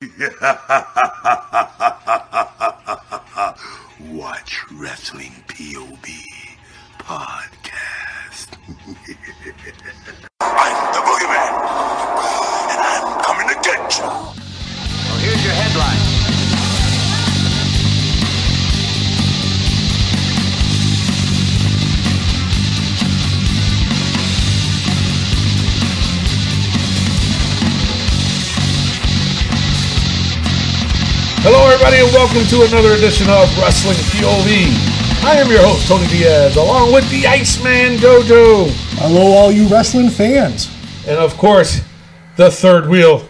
Watch welcome to another edition of Wrestling POV. I am your host, Tony Diaz, along with the Iceman JoJo, Hello, all you wrestling fans. and of course, the third wheel,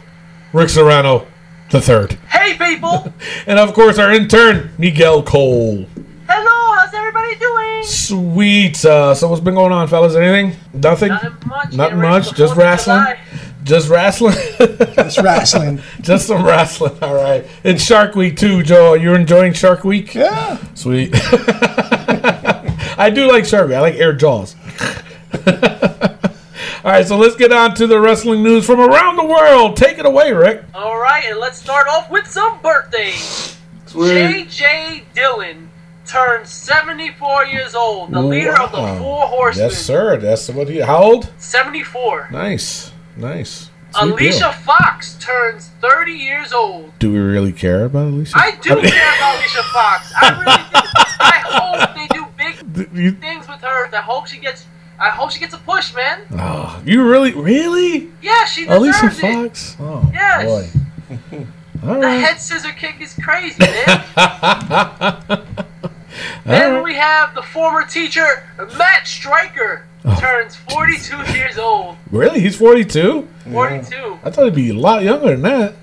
Rick Serrano, the third. Hey people! And of course, our intern, Miguel Cole. Hello, how's everybody doing? Sweet. Uh, so, what's been going on, fellas? Anything? Nothing? Nothing much. Nothing Getting ready much? Just wrestling? Just wrestling? It's wrestling. Just some wrestling. All right. It's Shark Week, too, Joe. You're enjoying Shark Week? Yeah. Sweet. I do like Shark Week. I like Air Jaws. All right, so let's get on to the wrestling news from around the world. Take it away, Rick. All right, and let's start off with some birthdays. J.J. Dillon turns 74 years old, the leader of the Four Horsemen. Yes, sir. That's what he. How old? 74. Nice, nice. Alicia. Fox turns 30 years old. Do we really care about Alicia? I do care about Alicia Fox. I really do. I hope they do big you, things with her. I hope she gets. I hope she gets a push, man. oh, you really, really? Yeah, she deserves Alicia it. Fox? Oh, Yes. boy. The head scissor kick is crazy, man. Then right. we have the former teacher, Matt Striker. Turns 42 years old. Really? He's 42? 42. I thought he'd be a lot younger than that.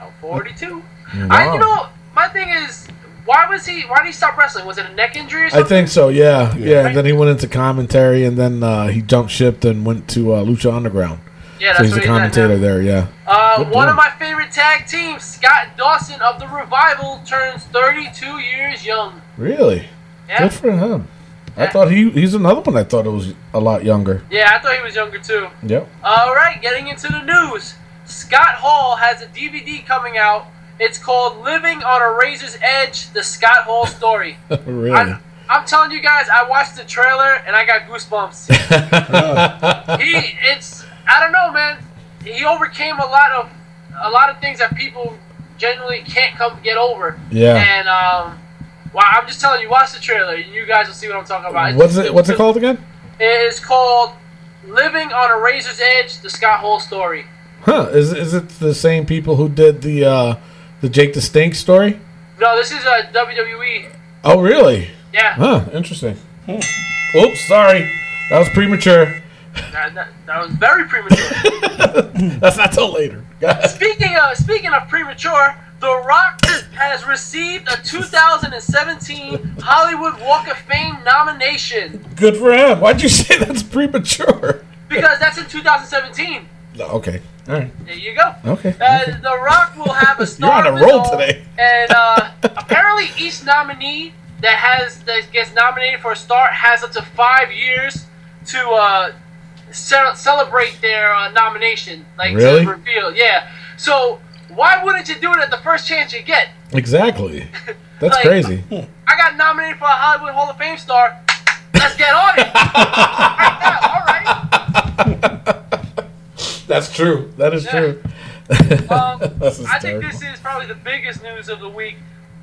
Oh, 42. Wow. I, you know, my thing is, why was he? Why did he stop wrestling? Was it a neck injury or I think so. Yeah, yeah. And then he went into commentary, and then uh, he jumped ship and went to uh, Lucha Underground. yeah, So he's a what he's at commentator there. Yeah. Uh, one of my favorite tag teams, Scott Dawson of the Revival, turns 32 years young. Really? Yeah, Good for him. I thought he he's another one. I thought it was a lot younger. yeah, I thought he was younger too. Yep. All right, getting into the news. Scott Hall has a DVD coming out. It's called Living on a Razor's Edge: The Scott Hall Story. really. I, I'm telling you guys, I watched the trailer and I got goosebumps. he, it's, I don't know, man. He overcame a lot of, a lot of things that people generally can't come get over. Yeah. And um, well, I'm just telling you, watch the trailer, and you guys will see what I'm talking about. what's it What's it called again? It is called Living on a Razor's Edge: The Scott Hall Story. Huh? Is is it the same people who did the uh, the Jake the Snake story? No, this is a WWE. Oh, really? Yeah, Huh? Interesting. Oops, sorry. That was premature. that, that, that was very premature. That's not till later. speaking of speaking of premature, The Rock has received a 2017 Hollywood Walk of Fame nomination Good for him. Why'd you say that's premature? because that's in 2017. No, Okay. All right. There you go. Okay. Uh, okay. The Rock will have a You're star on a roll today. and uh, apparently each nominee that has that gets nominated for a star has up to five years to uh, ce- celebrate their uh, nomination, like Really? to reveal. Yeah. So why wouldn't you do it at the first chance you get? Exactly. That's Like- crazy. I got nominated for a Hollywood Hall of Fame star. Let's get on it. right now, all right. That's true. That is Yeah. true. Um, That's I think this is probably the biggest news of the week.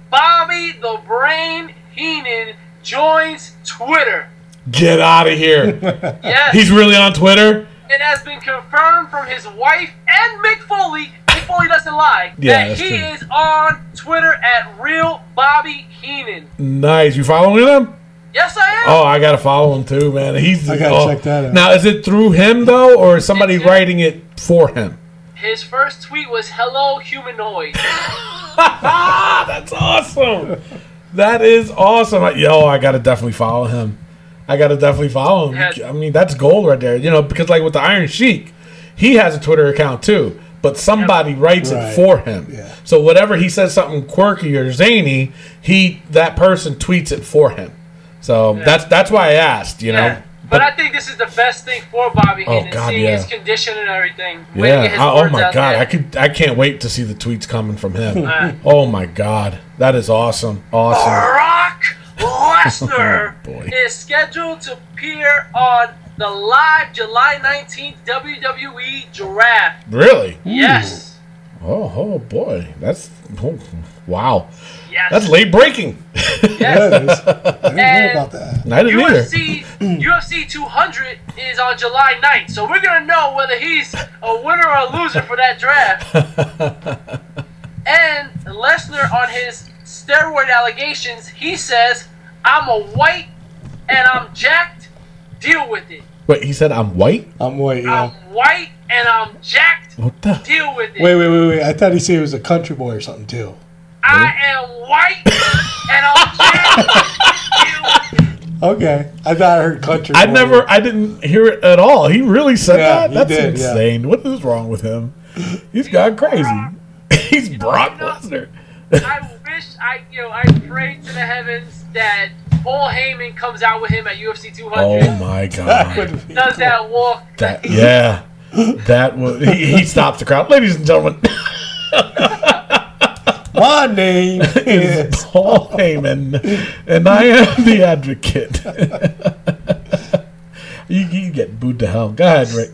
Bobby the Brain Heenan joins Twitter. Get out of here. Yes, He's really on Twitter? it has been confirmed from his wife and Mick Foley. Mick Foley doesn't lie. Yeah, that that's he true. is on Twitter at real Bobby Heenan. Nice. You following him? Yes, I am. Oh, I gotta follow him too, man. He's I gotta oh. check that out. Now, is it through him though, or is somebody It's him. writing it for him? His first tweet was "Hello, humanoid." Ah, that's awesome. That is awesome. Yo, I gotta definitely follow him. I gotta definitely follow him. Yeah. I mean, that's gold right there. You know, because like with the Iron Sheik, he has a Twitter account too, but somebody writes it for him. Yeah. So whatever he says something quirky or zany, he that person tweets it for him. So that's that's why I asked. You know, Yeah. But I think this is the best thing for Bobby Oh, Heenan, God, seeing yeah. his condition and everything. Way to get Yeah. his I- oh my god, there. I could. I can't wait to see the tweets coming from him. Oh my god, that is awesome. Awesome. Brock Lesnar Oh, is scheduled to appear on the live July 19th WWE draft. Really? Yes. Oh, oh boy, that's oh, wow. Yes. That's late breaking. Yes. That is. I didn't know And- about that. I didn't either. UFC UFC 200 is on July 9th, so we're gonna know whether he's a winner or a loser for that draft. and Lesnar, on his steroid allegations, he says, "I'm a white and I'm jacked. Deal with it. Wait, he said I'm white. I'm white, I'm white and I'm jacked. What the? Deal with it. Wait, wait, wait, wait. I thought he said he was a country boy or something too. I am white and I'm jacked. Deal with it. Okay. I thought I heard country I boy. never. I didn't hear it at all. He really said Yeah, that. he That's did, yeah. insane. What is wrong with him? He's gone crazy. He's Brock you know- Lesnar. I wish I, you know, I pray to the heavens that Paul Heyman comes out with him at UFC 200. Oh my god. would Does that walk? That, yeah. That was he, he stops the crowd. Ladies and gentlemen, My name is is. Paul Heyman, and I am the advocate. you, you get booed to hell. Go ahead, Rick.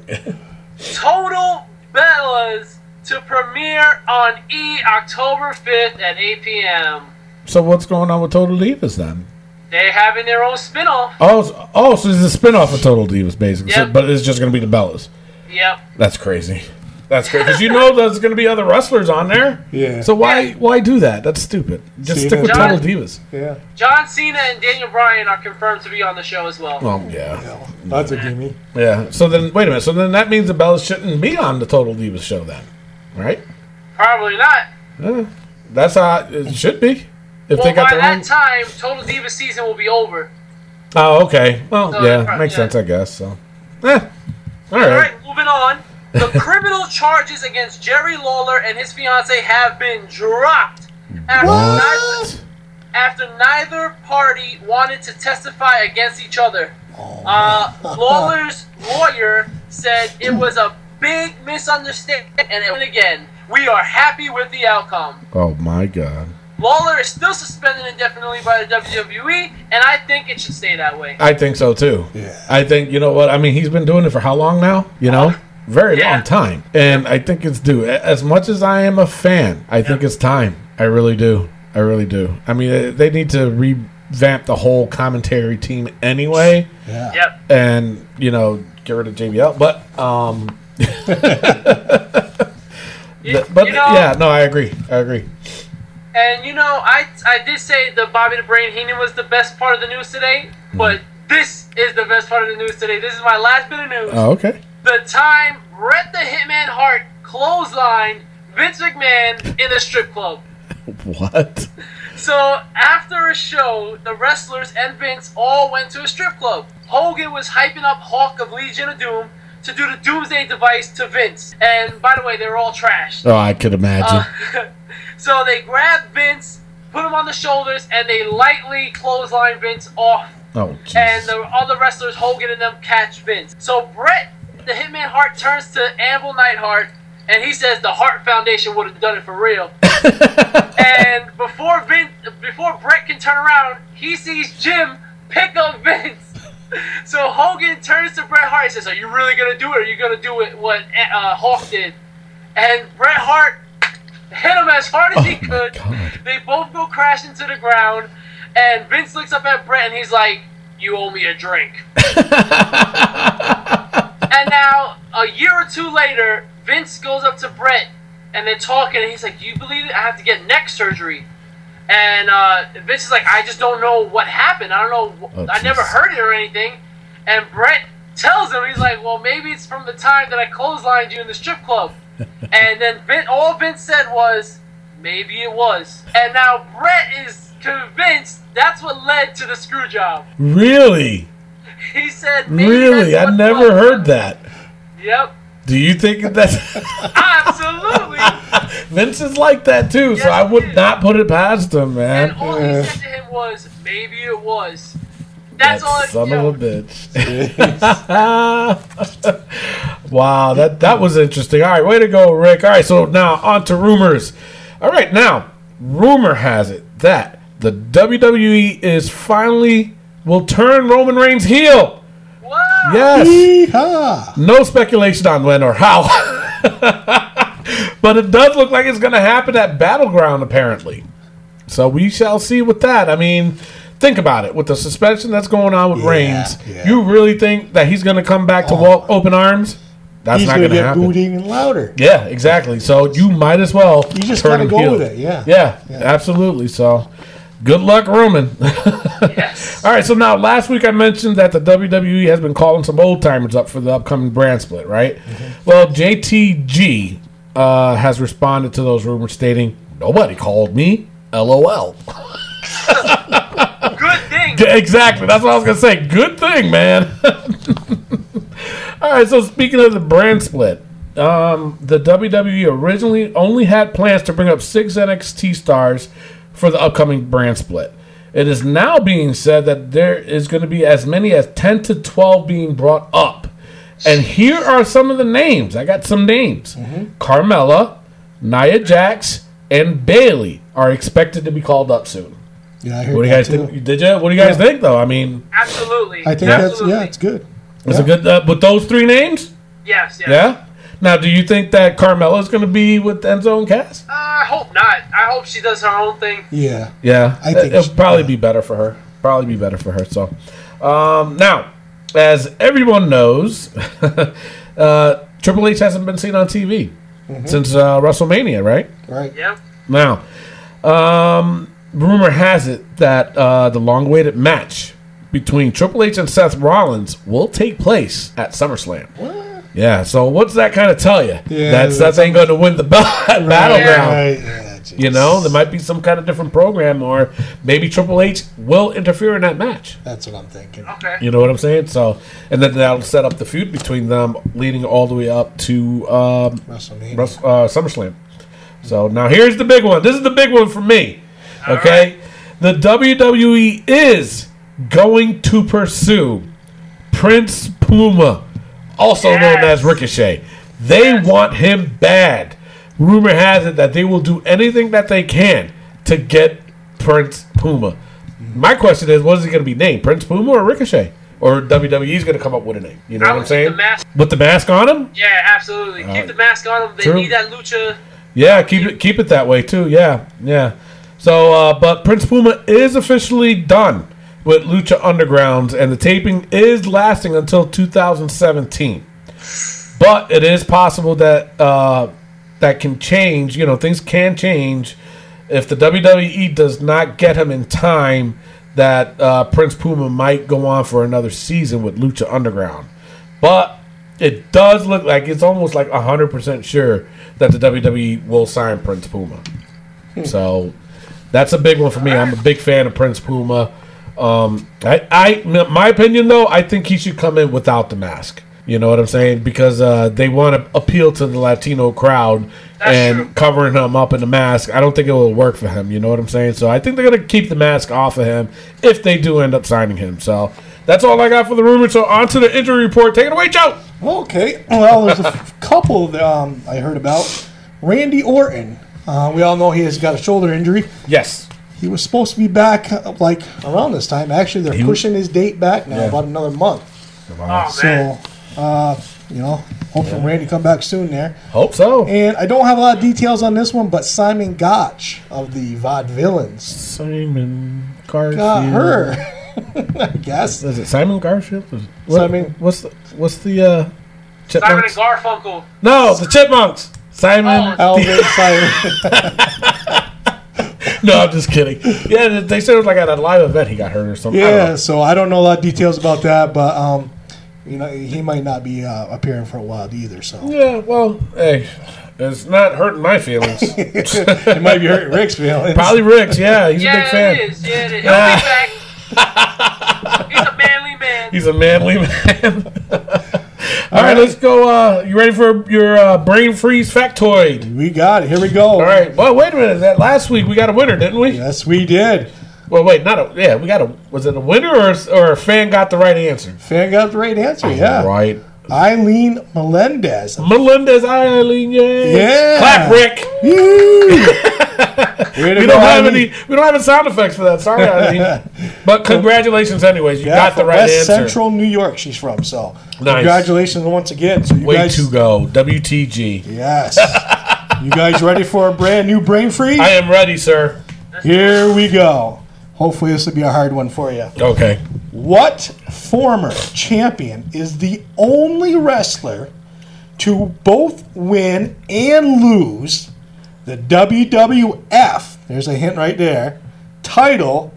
Total Bellas to premiere on E October 5th at 8 p.m. So what's going on with Total Divas then? They're having their own spin-off. Oh, so, oh, so it's a spinoff of Total Divas, basically. So, but it's just going to be the Bellas. Yep. That's crazy. That's crazy because you know there's going to be other wrestlers on there. Yeah. So why why do that? That's stupid. Just Cena. stick with John- Total Divas. yeah. John Cena and Daniel Bryan are confirmed to be on the show as well. Oh yeah, That's a gimme. yeah. So then wait a minute. So then that means the Bellas shouldn't be on the Total Divas show then, right? Probably not. Yeah. That's how it should be. If Well, they got by their that own. time, Total Diva season will be over. Oh, okay. Well, So, yeah, yeah. makes sense, I guess. So, eh. All All right. right, moving on. The criminal charges against Jerry Lawler and his fiance have been dropped after neither, after neither party wanted to testify against each other. Uh, Lawler's lawyer said it was a big misunderstanding, and and again, we are happy with the outcome. Oh my God. Lawler is still suspended indefinitely by the WWE, and I think it should stay that way. I think so too. Yeah. I think you know what I mean. He's been doing it for how long now? You know, very Yeah. long time. And I think it's due. As much as I am a fan, I think it's time. I really do. I really do. I mean, eh, they need to revamp the whole commentary team anyway, Yeah. Yep. and you know, get rid of JBL. But um, You, but you know, yeah, no, I agree. I agree. And you know, I I did say the Bobby the Brain Heenan was the best part of the news today, Hmm. but this is the best part of the news today. This is my last bit of news. Oh, okay. The time Bret the Hitman Hart clotheslined Vince McMahon in a strip club. What? So after a show, the wrestlers and Vince all went to a strip club. Hogan was hyping up Hawk of Legion of Doom to do the Doomsday device to Vince. And by the way, they were all trashed. Oh, I could imagine. Uh, so they grabbed Vince, put him on the shoulders, and they lightly clothesline Vince off. oh, And jeez. the other wrestlers, Hogan and them, catch Vince. So Bret, the Hitman Hart, turns to Anvil Neidhart, and he says the Hart Foundation would have done it for real. and before Vince, before Bret can turn around, he sees Jim pick up Vince. So Hogan turns to Bret Hart and says, "Are you really gonna do it? Or are you gonna do it what uh, Hawk did?" And Bret Hart hit him as hard as he Oh, my could. God. They both go crashing to the ground, and Vince looks up at Bret and he's like, "You owe me a drink." and now, a year or two later, Vince goes up to Bret and they're talking, and he's like, "Do you believe it? I have to get neck surgery." And uh, Vince is like, "I just don't know what happened. I don't know. Oh, I never heard it or anything." And Bret tells him, he's like, "Well, maybe it's from the time that I clotheslined you in the strip club." and then Vin, all Vince said was, "Maybe it was." And now Bret is convinced that's what led to the screw job. Really? He said, Maybe Really? I never heard that. Yep, Do you think that? absolutely. Vince is like that too? so I would is. not put it past him, man. and all he said to him was, "Maybe it was." That's That all. son yo, of a bitch. wow, that that was interesting. All right, way to go, Rick. All right, so now on to rumors. All right, now rumor has it that the WWE is finally will turn Roman Reigns heel. Yes. Yeehaw. No speculation on when or how. but it does look like it's going to happen at Battleground, apparently. So we shall see with that. I mean, think about it. With the suspension that's going on with Yeah, Reigns, yeah. you really think that he's going to come back to oh. walk open arms? That's He's not going going to happen. booed even louder. Yeah, exactly. So you might as well. You just turn gotta go heel. with it, yeah. Yeah, Yeah. absolutely. So good luck, Roman. Yes. All right, so now last week I mentioned that the WWE has been calling some old timers up for the upcoming brand split, right? Well, JTG uh, has responded to those rumors, stating, "Nobody called me." LOL. Good thing. exactly. That's what I was gonna say. Good thing, man. All right. So speaking of the brand split, um, the WWE originally only had plans to bring up six NXT stars for the upcoming brand split. It is now being said that there is going to be as many as ten to twelve being brought up. And here are some of the names. I got some names. Carmella, Nia Jax, and Bayley are expected to be called up soon. Yeah, I heard What do you guys too. think? Did you? What do you guys Yeah. think, though? I mean, Absolutely. I think that's yeah, it's good. it's Yeah. a good uh, with those three names. Yes. Yes. Yeah. Now, do you think that Carmella is going to be with Enzo and Cass? Uh, I hope not. I hope she does her own thing. Yeah. Yeah, I think it'll probably be better for her. Probably be better for her. So, um, now, as everyone knows, uh, Triple H hasn't been seen on TV Mm-hmm. since uh, WrestleMania, right? Right. Yep. Now, um, rumor has it that uh, the long-awaited match between Triple H and Seth Rollins will take place at SummerSlam. Yeah. So what's that kind of tell you? Yeah, that that's- ain't going to win the belt at battleground. Right. Yeah. You know, there might be some kind of different program, or maybe Triple H will interfere in that match. That's what I'm thinking. Okay. You know what I'm saying? So, and then that'll set up the feud between them, leading all the way up to um, WrestleMania. Rus- uh, SummerSlam. So now here's the big one. This is the big one for me. Okay, the WWE is going to pursue Prince Puma, also known as Ricochet. They Yes. want him bad. Rumor has it that they will do anything that they can to get Prince Puma. My question is, what is he going to be named? Prince Puma or Ricochet? Or WWE's going to come up with a name? You know I what I'm saying? the With the mask on him? Yeah, absolutely. Keep the mask on them. They true. need that lucha. Yeah, keep it keep it that way too. Yeah, yeah. So, uh, but Prince Puma is officially done with Lucha Undergrounds, and the taping is lasting until 2017. But it is possible that uh, that can change. You know, things can change if the WWE does not get him in time. That uh, Prince Puma might go on for another season with Lucha Underground, but it does look like it's almost like hundred percent sure that the WWE will sign Prince Puma. So that's a big one for me. I'm a big fan of Prince Puma. Um, I, I, my opinion though, I think he should come in without the mask. You know what I'm saying? Because uh, they want to appeal to the Latino crowd, That's and true. covering him up in the mask, I don't think it will work for him. You know what I'm saying? So I think they're going to keep the mask off of him if they do end up signing him. So that's all I got for the rumor. So on to the injury report. Take it away, Joe. Okay. Well, there's a f- couple that um, I heard about. Randy Orton. Uh, we all know he has got a shoulder injury. Yes. He was supposed to be back uh, like around this time. Actually, they're He- pushing his date back now, Yeah. about another month. Oh man. So, uh, you know, hope hopefully Randy come back soon there. Hope so. And I don't have a lot of details on this one, but Simon Gotch of the Vaudevillains Simon Garfield. got her. I guess. Is it Simon Garfield? What, Simon- What's the What's the uh, Simon and Chipmunks? Garfunkel. no, the Chipmunks. Simon. Oh. Alvin Simon. No, I'm just kidding. Yeah, they said it was like at a live event he got hurt or something. Yeah, know. so I don't know a lot of details about that, but um, you know, he might not be uh, appearing for a while either. So Yeah, well, hey, it's not hurting my feelings. it might be hurting Rick's feelings. Probably Rick's. Yeah, he's a big Yeah, fan. it is. Yeah, it is. He'll be back. He's a manly man. He's a manly man. All right, let's go. Uh, you ready for your uh, brain freeze factoid? We got it. Here we go. All right. Well, wait a minute. That last week we got a winner, didn't we? Yes, we did. Well, wait, not a yeah. We got a was it a winner or or a fan got the right answer? Fan got the right answer. Yeah. Right. Eileen Melendez. Melendez Eileen, yeah. Yeah. Clap, Rick. Woo! Way to We don't have any. We don't have any sound effects for that. Sorry, Eileen. but congratulations, anyways. You got the right West answer. Central New York, she's from. So, Nice. congratulations once again. So, you Way guys, to go, WTG. yes, you guys ready for a brand new brain freeze? I am ready, sir. Here we go. Hopefully, this will be a hard one for you. Okay. What former champion is the only wrestler to both win and lose the WWF? There's a hint right there. Title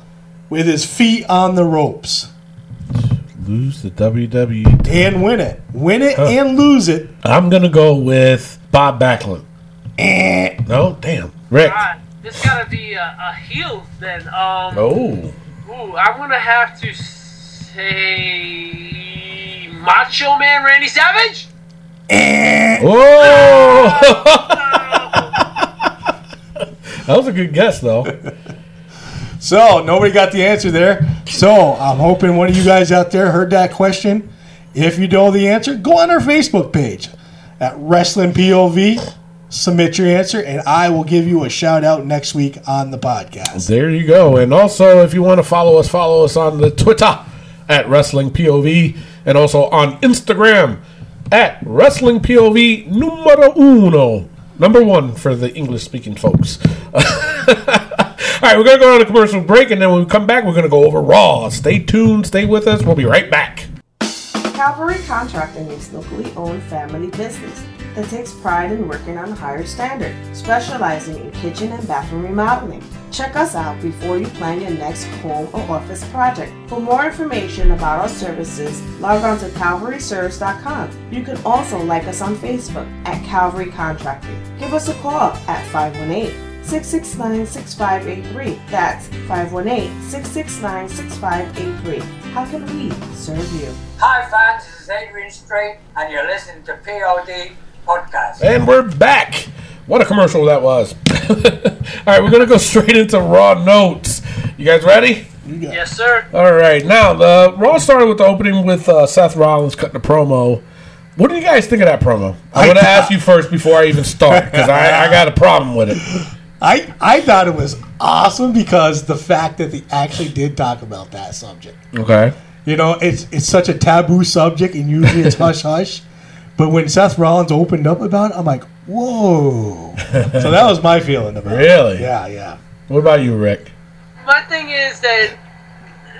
with his feet on the ropes Lose the WWE. and win it. Win it and lose it. I'm gonna go with Bob Backlund. Eh. no, damn, Rick. God, this gotta be a, a heel then. Um, Oh, ooh, I'm gonna have to say Macho Man Randy Savage. Eh. oh. Ah, that was a good guess, though. So nobody got the answer there. So I'm hoping one of you guys out there heard that question. If you know the answer, go on our Facebook page at Wrestling POV. Submit your answer, and I will give you a shout out next week on the podcast. There you go. And also, if you want to follow us, follow us on the Twitter at Wrestling POV and also on Instagram at Wrestling POV numero uno. Number one for the English speaking folks. All right, we're going to go on a commercial break, and then when we come back, we're going to go over Raw. Stay tuned, stay with us. We'll be right back. Calvary Contracting is locally owned family business that takes pride in working on a higher standard, specializing in kitchen and bathroom remodeling. Check us out before you plan your next home or office project. For more information about our services, log on to calvaryservice.com. You can also like us on Facebook at Calvary Contracting. Give us a call at 518 669 6583. That's 518 669 6583. How can we serve you? Hi fans, this is Adrian Strait and you're listening to POV Podcast. And we're back. What a commercial that was. All right, we're going to go straight into Raw notes. You guys ready? Yes, sir. All right. Now, the Raw started with the opening with uh, Seth Rollins cutting a promo. What do you guys think of that promo? I'm going to ask you first before I even start because I, I got a problem with it. I, I thought it was awesome because the fact that they actually did talk about that subject. Okay. You know, it's it's such a taboo subject, and usually it's hush hush. But when Seth Rollins opened up about it, I'm like, whoa. so that was my feeling about it. Really? Yeah, yeah. What about you, Rick? My thing is that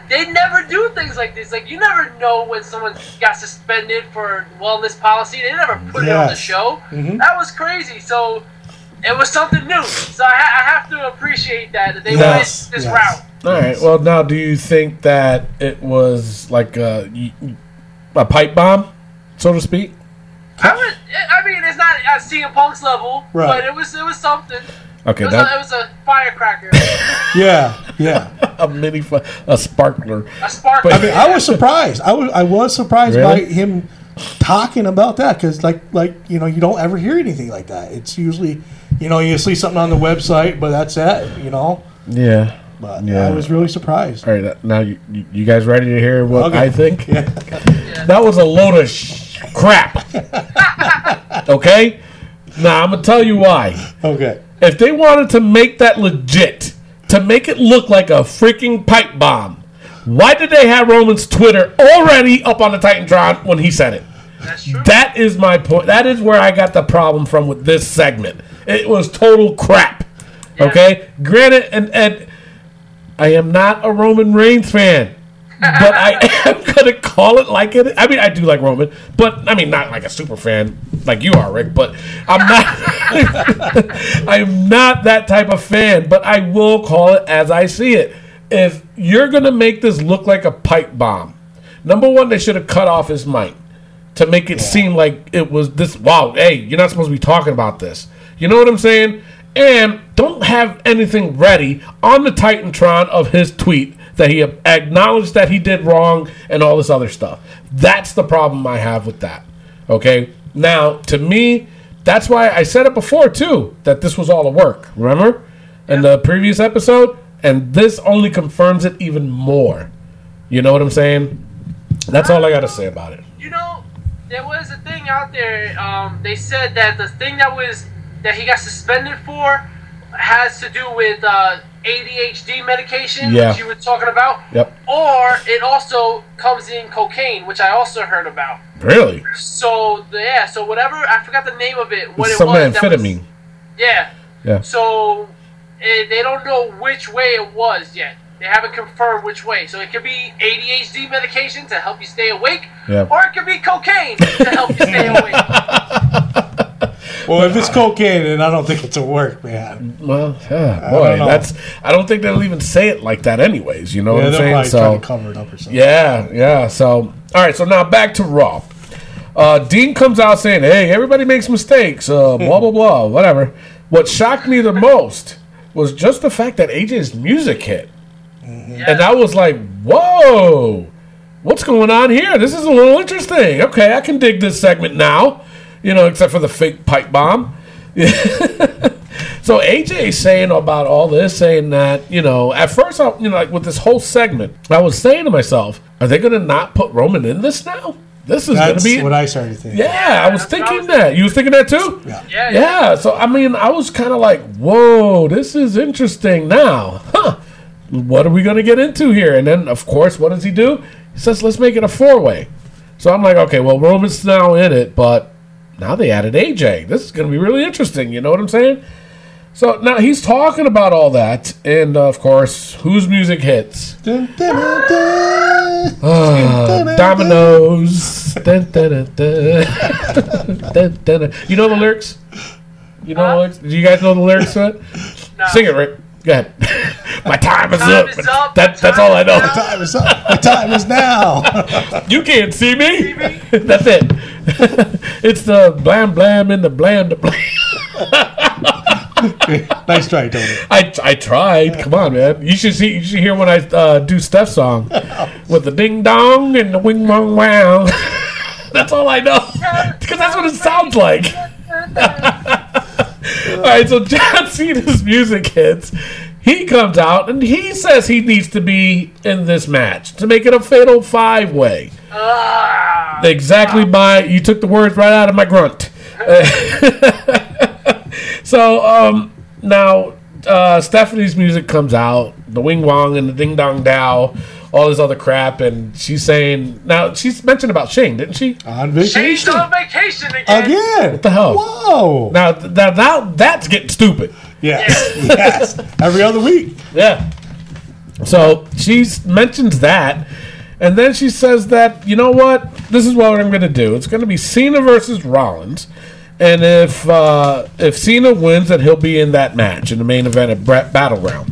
they never do things like this. Like you never know when someone got suspended for wellness policy. They never put it on the Yes. show. Mhm. That was crazy. So it was something new. So I, ha- I have to appreciate that that they Yes, went this yes. route. All right. Well, now, do you think that it was like a, a pipe bomb, so to speak? I would. I mean, it's not at CM Punk's level, Right. but it was it was something. Okay, It was, that a, it was a firecracker, Yeah, yeah. a mini, fu- a sparkler. a spark. But- I mean, I was surprised. I was I was surprised Really? by him talking about that because, like, like you know, you don't ever hear anything like that. It's usually, you know, you see something on the website, but that's it. You know. Yeah. But Yeah. I was really surprised. All right. Now, you, you you guys ready to hear what Okay. I think? Yeah. That was a load of sh- crap. okay? Now, I'm going to tell you why. Okay. If they wanted to make that legit, to make it look like a freaking pipe bomb, why did they have Roman's Twitter already up on the Titantron when he said it? That's true. That is my point. That is where I got the problem from with this segment. It was total crap. Okay? Granted, and, and I am not a Roman Reigns fan. But I am gonna call it like it. I mean, I do like Roman, but I mean, not like a super fan like you are, Rick. But I'm not. I'm not that type of fan. But I will call it as I see it. If you're gonna make this look like a pipe bomb, number one, they should have cut off his mic to make it seem like it was this. Wow, hey, you're not supposed to be talking about this. You know what I'm saying? And don't have anything ready on the Titantron of his tweet that he acknowledged that he did wrong and all this other stuff. That's the problem I have with that. Okay? Now, to me, that's why I said it before too that this was all a work. Remember? In the previous episode, and this only confirms it even more. You know what I'm saying? That's all I got to say about it. You know, there was a thing out there. Um, they said that the thing that was that he got suspended for has to do with uh, ADHD medication, Yeah. which you were talking about. Yep. Or it also comes in cocaine, which I also heard about. Really? So yeah, so whatever I forgot the name of it. What It's it some was. that was- amphetamine. yeah. Yeah. So eh, they don't know which way it was yet. They haven't confirmed which way. So it could be ADHD medication to help you stay awake, Yeah. or it could be cocaine to help you stay awake. Well, if it's cocaine, then I don't think it's a work, man. Well, yeah, boy, don't that's. I don't think they'll even say it like that, anyways. You know Yeah, what I'm saying? So cover it up or something. Yeah, yeah. So, all right. So now back to Raw. Uh, Dean comes out saying, "Hey, everybody makes mistakes. Uh, blah blah blah. Whatever." What shocked me the most was just the fact that AJ's music hit, and I was like, "Whoa, what's going on here? This is a little interesting. Okay, I can dig this segment now. You know, except for the fake pipe bomb." So AJ is saying about all this, saying that you know, at first, I, you know, like with this whole segment, I was saying to myself, are they going to not put Roman in this now? This is going to be. what I started thinking. yeah, I was that's what I thinking that. You was thinking that too? Yeah. Yeah, Yeah. So I mean, I was kind of like, whoa, this is interesting now, huh? What are we going to get into here? And then, of course, what does he do? He says, let's make it a four way. So I'm like, okay, well, Roman's now in it, but now they added AJ. This is going to be really interesting. You know what I'm saying? So now he's talking about all that, and uh, of course, whose music hits? Dun, dun, dun, dun. Uh, Dominoes. You know the lyrics? You know the lyrics? Do you guys know the lyrics to it? No. Sing it, Rick. Go ahead. My time is Time up. is up. That, that's all I know. My Time is up. The time is now. You can't see me. That's it. it's the blam blam in the blam the blam. nice try, Tony. I, I tried. Come on, man. You should see. You should hear when I uh, do Steph's song with the ding dong and the wing wong wow. that's all I know because that's what it sounds like. all right, so John Cena's music hits. He comes out and he says he needs to be in this match to make it a fatal five way. Ah, Exactly my you took the words right out of my grunt. so um now uh Stephanie's music comes out, the wing wong and the ding dong dow, all this other crap, and she's saying now she's mentioned about Shane, didn't she? On she's vacation. on vacation again. Again. What the hell? Whoa. Now, th- now, now that's getting stupid. Yes. yes. Every other week. Yeah. So she mentions that, and then she says that you know what, this is what I'm going to do. It's going to be Cena versus Rollins, and if uh, if Cena wins, then he'll be in that match in the main event at Brett Battleground,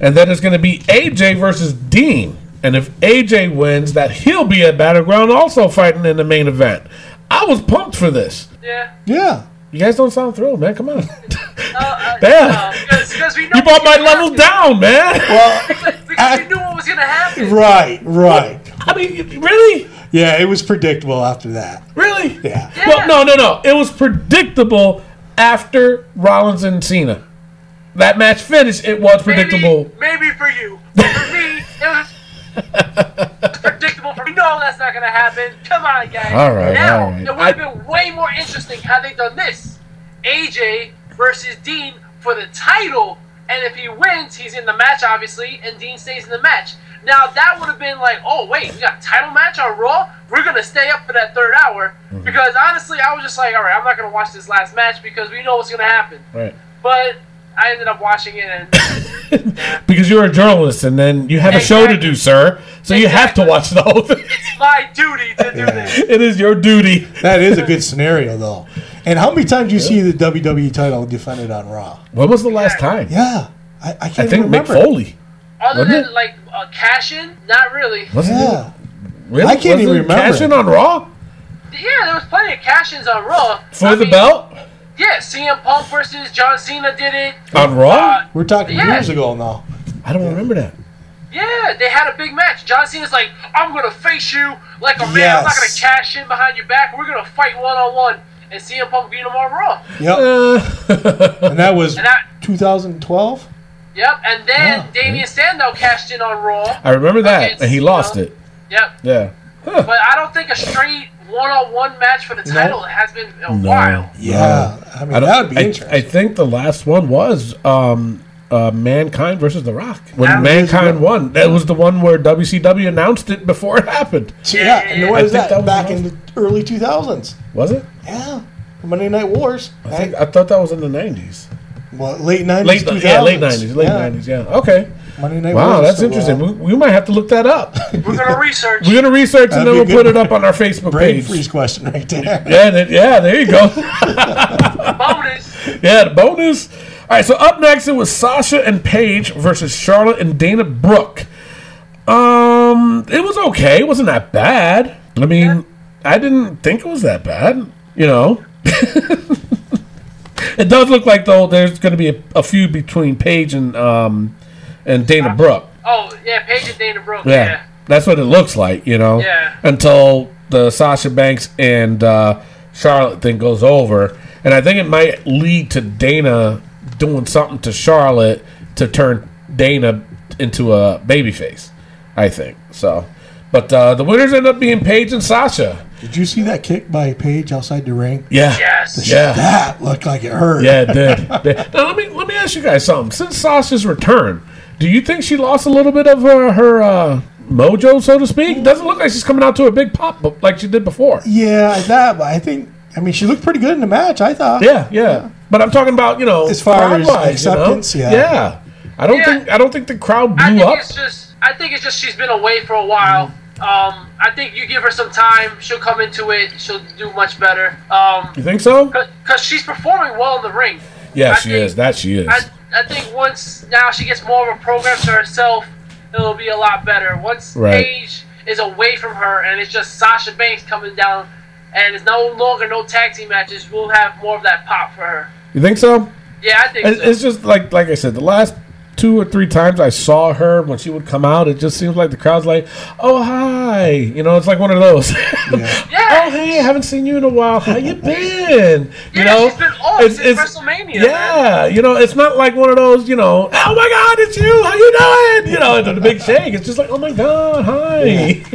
and then it's going to be AJ versus Dean, and if AJ wins, that he'll be at Battleground also fighting in the main event. I was pumped for this. Yeah. Yeah. You guys don't sound thrilled, man. Come on. Uh, uh, Damn. no, because, because we know you brought my level to. down, man. Well, Because, because we knew what was gonna happen. right, right. I mean, really? Yeah, it was predictable after that. Really? Yeah. Well, no, no, no. It was predictable after Rollins and Cena. That match finished. It was predictable. Maybe, maybe for you, but for me, it was predictable. For me, no, that's not gonna happen. Come on, guys. All right, Now all right. it would have been way more interesting had they done this: AJ versus Dean for the title, and if he wins, he's in the match, obviously, and Dean stays in the match. Now that would have been like, oh wait, we got a title match on Raw. We're gonna stay up for that third hour Mm-hmm. because honestly, I was just like, all right, I'm not gonna watch this last match because we know what's gonna happen. Right. But I ended up watching it, and Because you're a journalist and then you have a show to do, sir. So you have to watch the whole thing. it's my duty to do this. it is your duty. That is a good scenario, though. And how many times do you see the WWE title defended on Raw? When was the last time? Yeah. I, I I can't think Mick remember. Foley. Other Wasn't than it? like uh, cash in, not really. Was Yeah. it? Really? I can't Was even remember. Cash in on Raw Yeah, there was plenty of cash ins on Raw. for I the mean, belt Yeah, CM Punk versus John Cena did it. on Raw. Uh, We're talking Yeah. years ago now. I don't remember that. yeah, they had a big match. John Cena's like, I'm gonna face you like a man. I'm not gonna Yes. cash in behind your back. We're gonna fight one on one. And CM Punk beat him on Raw. Yep. Uh, and that was And that 2012? Yep, and then Yeah. Damien Sandow cashed in on Raw. I remember that, Against, and he you lost know, it. Yep, Yeah. Huh. but I don't think a straight one-on-one match for the title has been a No. while. Yeah, I mean I that would be I, interesting. I think the last one was um, uh, Mankind versus The Rock. When That Mankind won, that was the one where WCW announced it before it happened. So, yeah, and what I was think that, that was back in the early 2000s? Was it? Yeah, Monday Night Wars. I think I thought that was in the nineties. well, late 90s, Late, 2000s. yeah, late nineties. Late nineties. Yeah. Okay. Monday Night Wow, Wars. that's interesting. We, we might have to look that up. We're gonna research. We're gonna research and That'd then we'll put it up on our Facebook brain page. freeze question right there. Yeah, that, yeah, there you go. bonus. yeah, the bonus. All right, so up next it was Sasha and Paige versus Charlotte and Dana Brooke. Um, it was okay. It wasn't that bad. I mean, I didn't think it was that bad. You know, it does look like though there's going to be a, a feud between Paige and um and Dana Brooke. Oh yeah, Paige and Dana Brooke. Yeah, Yeah. that's what it looks like. You know, Yeah. until the Sasha Banks and uh, Charlotte thing goes over, and I think it might lead to Dana doing something to Charlotte to turn Dana into a babyface. I think so. But uh, the winners end up being Paige and Sasha. Did you see that kick by Paige outside the ring? Yeah. Yes. Yeah. That looked like it hurt. Yeah, it did. now let me let me ask you guys something. Since Sasha's return, do you think she lost a little bit of her, her uh, mojo, so to speak? Doesn't look like she's coming out to a big pop bu- like she did before. Yeah, that. But I think. I mean, she looked pretty good in the match. I thought. Yeah, yeah. But I'm talking about you know As far as crowd-wise, you know? acceptance, yeah. yeah. I don't Yeah. think I don't think the crowd I blew think up. it's just. I think it's just she's been away for a while. Um, I think you give her some time, she'll come into it. She'll do much better. Um, You think so? because she's performing well in the ring. Yeah, I she think- is. That she is. I, I think once now she gets more of a program to herself, it'll be a lot better. Once Right. Paige is away from her and it's just Sasha Banks coming down, and it's no longer no tag team matches, we'll have more of that pop for her. you think so? Yeah, I think It- so. It's just like like I said, the last two or three times I saw her when she would come out, it just seems like the crowd's like, "Oh hi," you know, it's like one of those. Yeah. oh hey, I haven't seen you in a while. How you been? You Yeah, know, she's been off It's- since it's- WrestleMania, Yeah, you know, it's not like one of those. You know, oh my God, it's you. How you doing? You know, the big shake. It's just like, oh my God, hi.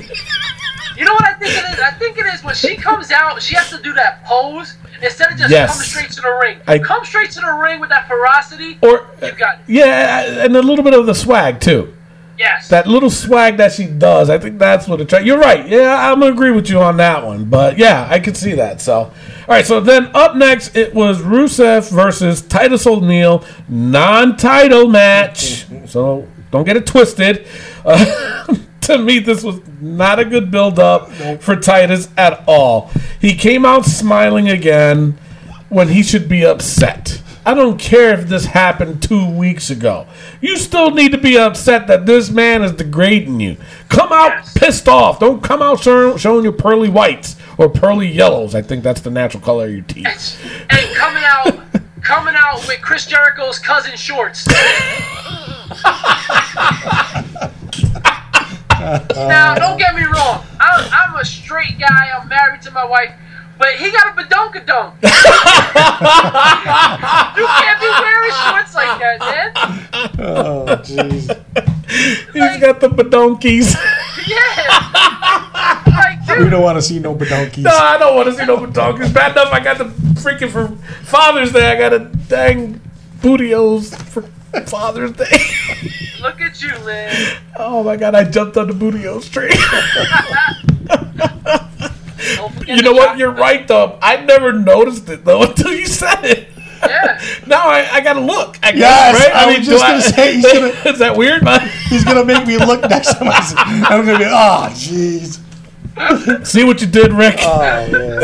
You know what I think it is? I think it is when she comes out, she has to do that pose instead of just Yes. coming straight to the ring. I- come straight to the ring with that ferocity. Or you got it. yeah, and a little bit of the swag too. Yes. That little swag that she does, I think that's what attracts. You're right. Yeah, I'm gonna agree with you on that one. But yeah, I can see that. So, all right. So then up next, it was Rusev versus Titus O'Neil, non-title match. So don't get it twisted. Uh, to me, this was not a good build-up for Titus at all. He came out smiling again when he should be upset. I don't care if this happened two weeks ago. You still need to be upset that this man is degrading you. Come out Yes. pissed off. Don't come out showing, showing your pearly whites or pearly yellows. I think that's the natural color of your teeth. and coming out, coming out with Chris Jericho's cousin shorts. now, don't get me wrong. I'm, I'm a straight guy. I'm married to my wife, but he got a badonkadonk. you can't be wearing shorts like that, man. Oh, jeez. He's got the badonkies. Yeah. Like, we don't want to see no badonkies. no, I don't want to see no badonkies. Bad enough I got the freaking for Father's Day. I got a dang bootios for Father's Day. look at you, man. oh my god, I jumped on the bootios tree. Don't You know what? You're right, though. I never noticed it though until you said it. Yeah. Now I, I gotta look. I guess, Yes, right? I was just do gonna say, he's gonna- is that weird, man? He's gonna make me look next time. I see- I'm gonna be, oh, jeez. See what you did, Rick. Oh, yeah.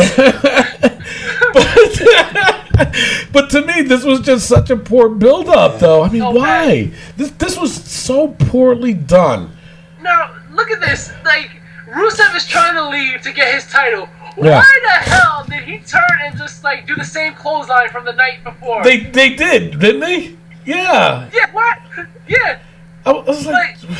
but to me, this was just such a poor build-up, though. I mean, So why? This this was so poorly done. Now, look at this. Like, Rusev is trying to leave to get his title. Yeah. Why the hell did he turn and just, like, do the same clothesline from the night before? They they did, didn't they? Yeah. yeah, what? Yeah. I was like, Like,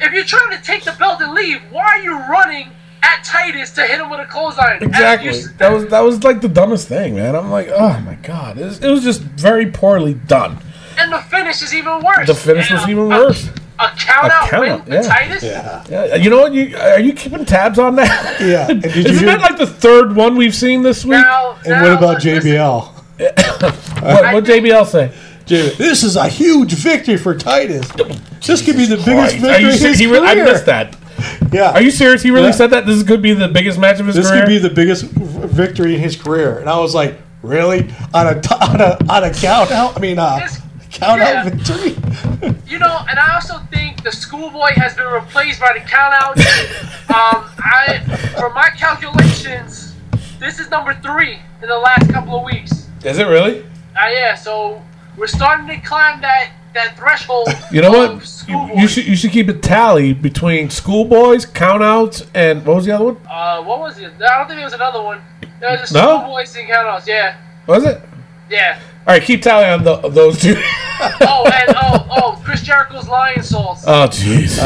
if you're trying to take the belt and leave, why are you running at Titus to hit him with a clothesline? Exactly. you That was that was like the dumbest thing, man. I'm like, oh my god, it was, it was just very poorly done. and the finish is even worse. The finish And was a- even worse. A count out count win out, for yeah. Titus. Yeah. Yeah, you know what? You are you keeping tabs on that? Yeah. And did you Isn't hear? that like the third one we've seen this week? Now, and what about JBL? what what JBL say? JBL, this is a huge victory for Titus. This could be the biggest Are victory you in serious? his He really, I missed that. Yeah. Are you serious? He really Yeah. said that this could be the biggest match of his this career. This could be the biggest v- victory in his career. And I was like, really? On a, t- on a, on a count out? I mean, uh, This- count yeah. out victory? You know, and I also think the schoolboy has been replaced by the count out. um, I, for my calculations, this is number three in the last couple of weeks. Is it really? Uh, yeah, so we're starting to climb that, that threshold. You know of what? You, you should you should keep a tally between schoolboys, countouts, and what was the other one? Uh, what was it? I don't think there was another one. There was a No? schoolboy sing count outs. Yeah, Was it? yeah. All right, keep tally on the, those two. Oh, and oh, oh, Chris Jericho's Lionsaults. oh, jeez.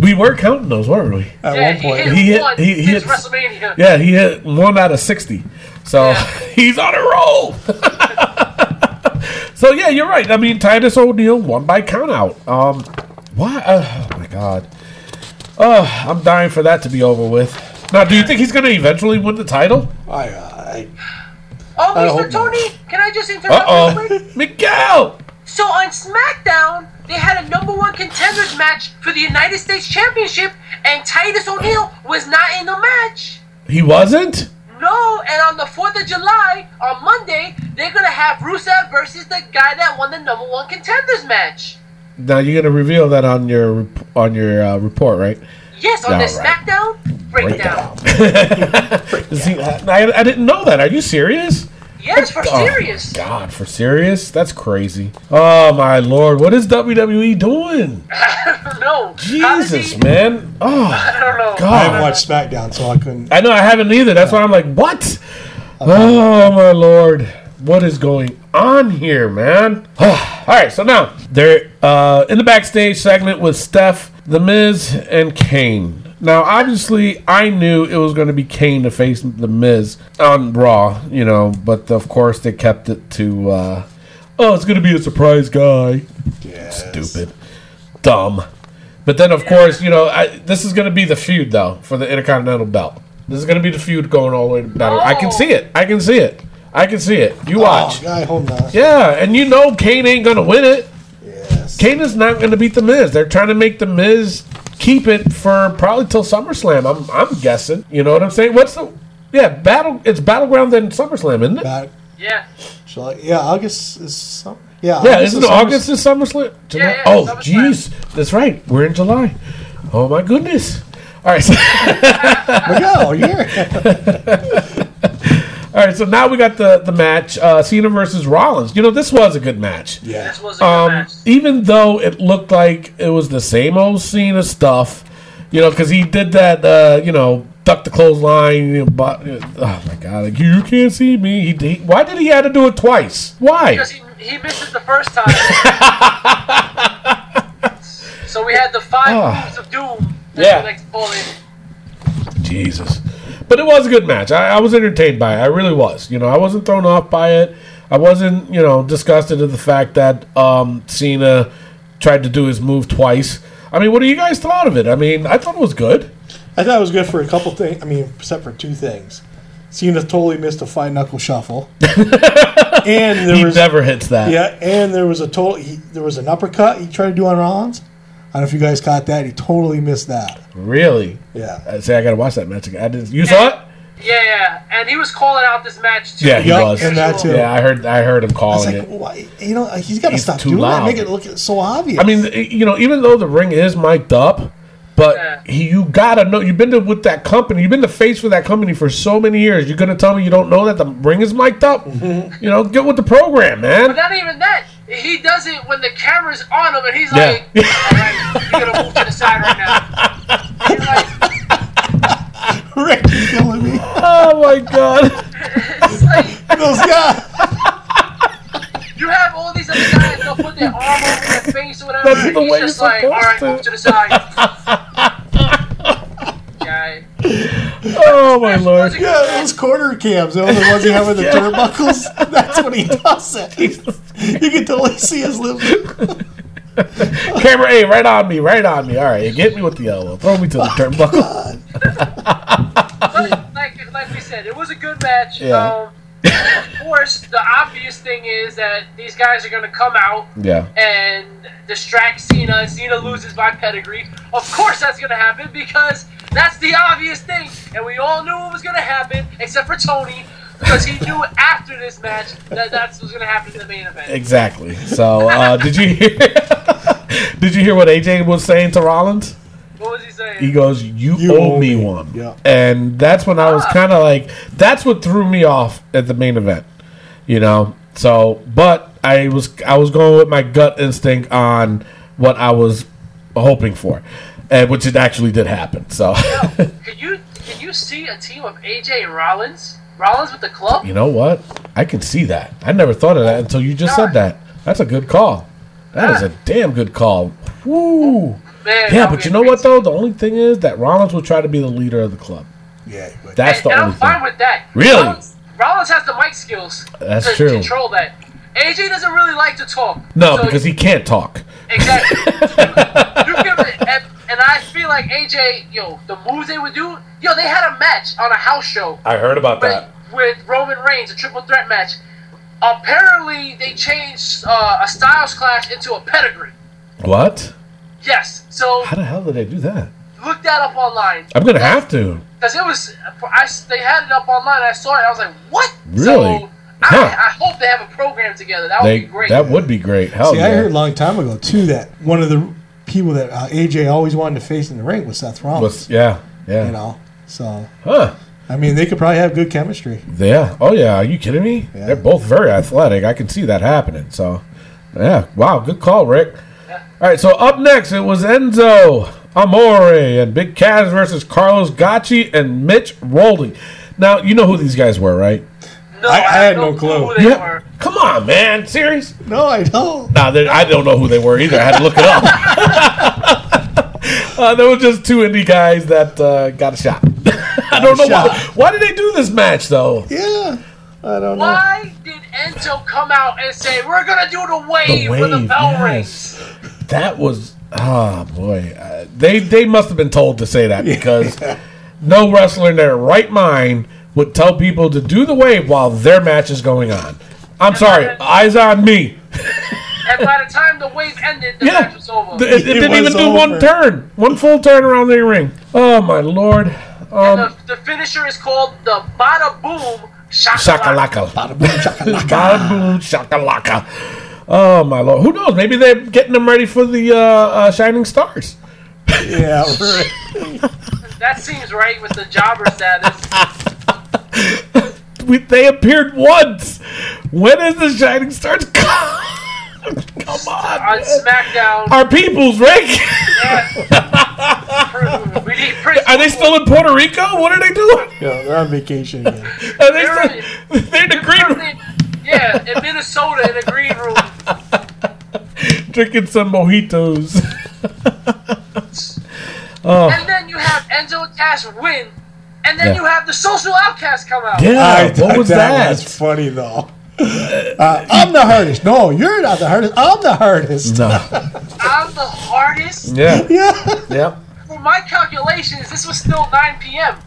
we were counting those, weren't we? At yeah, one he point. hit He hit- one he- he hit- WrestleMania. Yeah, he hit one out of sixty, so Yeah. he's on a roll. So yeah, you're right. I mean, Titus O'Neil won by countout. Um, why? Uh, oh my god. Oh, I'm dying for that to be over with. Now, do you think he's going to eventually win the title? I, I, Oh, I Mr. hope not. Tony, can I just Uh interrupt real quick? oh, Miguel. So on SmackDown, they had a number one contenders match for the United States Championship, and Titus O'Neil was not in the match. He wasn't. No, and on the 4th of July, on Monday, they're going to have Rusev versus the guy that won the number one contenders match. Now you're going to reveal that on your on your uh, report, right? Yes, on Yeah, the right. SmackDown breakdown. See, I, I didn't know that. Are you serious? Yes, for Oh, serious. God, for serious? That's crazy. Oh my lord, what is WWE doing? No. Jesus, he- man. Oh I don't know. God. I haven't watched SmackDown, so I couldn't. I know I haven't either. That's why I'm like, what? Oh my lord, what is going on here, man? All right, so now they're uh, in the backstage segment with Steph, The Miz, and Kane. Now, obviously, I knew it was going to be Kane to face The Miz on Raw, you know, but of course they kept it to, uh, oh, it's going to be a surprise guy. Yes. Stupid, dumb. But then, of course, you know, I, this is going to be the feud though for the Intercontinental Belt. This is going to be the feud going all the way down. I can see it. I can see it. I can see it. You watch. Oh, I hope not. Yeah, and you know Kane ain't going to win it. Yes. Kane is not going to beat the Miz. They're trying to make the Miz keep it for probably till SummerSlam. I'm I'm guessing. You know what I'm saying? What's the yeah battle? It's battleground then SummerSlam, isn't it? Back, Yeah. shall I, yeah, August is some. Yeah, Yeah, August isn't is it August is SummerSlam? July? yeah, oh, jeez, that's right. We're in July. Oh my goodness. All right, so, Miguel, yeah. all right. So now we got the the match: uh, Cena versus Rollins. You know, this was a good match. Yeah. This was a good Um, match. even though it looked like it was the same old Cena stuff, you know, because he did that, uh, you know, duck the clothesline. You know, but, oh my god, like you can't see me. He, he, why did he have to do it twice? Why? Because he, he missed it the first time. so we had the five Ah. moves of doom. Yeah. we like to call it. Jesus. But it was a good match. I, I was entertained by it. I really was. You know, I wasn't thrown off by it. I wasn't, you know, disgusted at the fact that um, Cena tried to do his move twice. I mean, what do you guys thought of it? I mean, I thought it was good. I thought it was good for a couple things. I mean, except for two things. Cena totally missed a five knuckle shuffle, and there he was never hits that. yeah, and there was a total. He, there was an uppercut he tried to do on Rollins. I don't know if you guys caught that. He totally missed that. Really? Yeah. I say I gotta watch that match again. I didn't. You saw it? Yeah, yeah. And he was calling out this match too. Yeah, he Yup, was. and that too. Yeah, I heard. I heard him I was calling like, it. why? You know, he's got to He's stop too doing that. loud. Make it look so obvious. I mean, you know, even though the ring is mic'd up, but Yeah. he, you gotta know. You've been to, with that company. You've been the face for that company for so many years. You're gonna tell me you don't know that the ring is mic'd up? Mm-hmm. You know, get with the program, But man. not even that. He does it when the camera's on him, and he's Yeah. like, "All right, you're gonna move to the side right now." He's like, Rick, you're killing me. Oh my god. like Those guys. you have all these other guys. They'll put their arm over their face or whatever. That's and the he's way just you're like, "All supposed right, to." move to the side." Guy. Oh Oh my lord! Yeah, those corner cams, those the ones you have with the turnbuckles. That's when he does it. You can totally see his lips. Camera A, right on me, right on me. All right, get me with the elbow. Throw me to the turnbuckle. But like, like we said, it was a good match. Yeah. Um, of course, the obvious thing is that these guys are going to come out Yeah. and distract Cena, and Cena loses by pedigree. Of course, that's going to happen because that's the obvious thing, and we all knew it was going to happen, except for Tony, because he knew after this match that that's what's going to happen in the main event. Exactly. So, uh, did you hear? did you hear what AJ was saying to Rollins? What was he saying? He goes, "You, You owe owe me me." one," Yeah. and that's when I was Ah. kind of like, that's what threw me off at the main event, you know. So, but I was I was going with my gut instinct on what I was hoping for, and which it actually did happen. So, Can you can you see a team of AJ Rollins? Rollins with the club? you know what? I can see that. I never thought of that until you just said that. That's a good call. That is a damn good call. Woo. Man, Yeah, but you know what crazy. though? The only thing is that Rollins will try to be the leader of the club. Yeah, but That's the and only I'm fine thing. with that. Really? Rollins, Rollins has the mic skills That's to true. control that. AJ doesn't really like to talk. No, So- because he can't talk. exactly. you give it, and, and I feel like AJ, yo, the moves they would do, yo, they had a match on a house show I heard about with, with Roman Reigns, a triple threat match. Apparently, they changed uh, a Styles Clash into a pedigree. What? Yes, so How the hell did they do that? look that up online. I'm gonna have to. Because it was, I, they had it up online. I saw it. I was like, what? Really? So Huh. I, I hope they have a program together. That would They be great. that would be great. Hell see, yeah. I heard a long time ago too that one of the people that uh, AJ always wanted to face in the ring was Seth Rollins. Was- yeah, yeah. You know, so Huh? I mean, they could probably have good chemistry. Yeah. Oh yeah. Are you kidding me? Yeah. They're both very athletic. I can see that happening. So, yeah. Wow. Good call, Rick. All right. So up next, it was Enzo Amore and Big Cass versus Carlos Gacci and Mitch Roldy. Now you know who these guys were, right? No, I- I have had no clue. who they Yeah. were. Come on, man. Serious? No, I don't. Nah, they- I don't know who they were either. I had to look it up. uh, there were just two indie guys that uh, got a shot. I don't know why. shot. Why did they do this match though? Yeah, I don't know. Why did Enzo come out and say we're gonna do the wave, The when the bell yes. rings? That was oh boy. Uh, they they must have been told to say that because no wrestler in their right mind would tell people to do the wave while their match is going on. I'm sorry, eyes on me. And by the time the wave ended, the Yeah, match was over. It, it It didn't even was do one turn, one full turn around the ring. Oh my lord. and Um, the, the finisher is called the Bada Boom Shakalaka. shakalaka. Bada boom, shakalaka. Bada boom, shakalaka. Oh my lord. Who knows? Maybe they're getting them ready for the uh, uh, Shining Stars. yeah, right. That seems right with the jobber status. We, they appeared once. When is the Shining Stars come? Come on. on man. SmackDown. Our peoples, Rick. Yeah. we need Prince Are they still in Puerto Rico? What are they doing? Yeah, they're on vacation again. Are they They're still, they're in the green room Yeah, in Minnesota in the green room. drinking some mojitos. oh. And then you have Enzo Cass win. And then Yeah. you have the social outcast come out. Yeah, I what was that? was funny though. Uh, I'm the hardest. No, you're not the hardest. I'm the hardest. No. I'm the hardest. Yeah. Yeah. Yeah. For my calculations, this was still 9 p.m.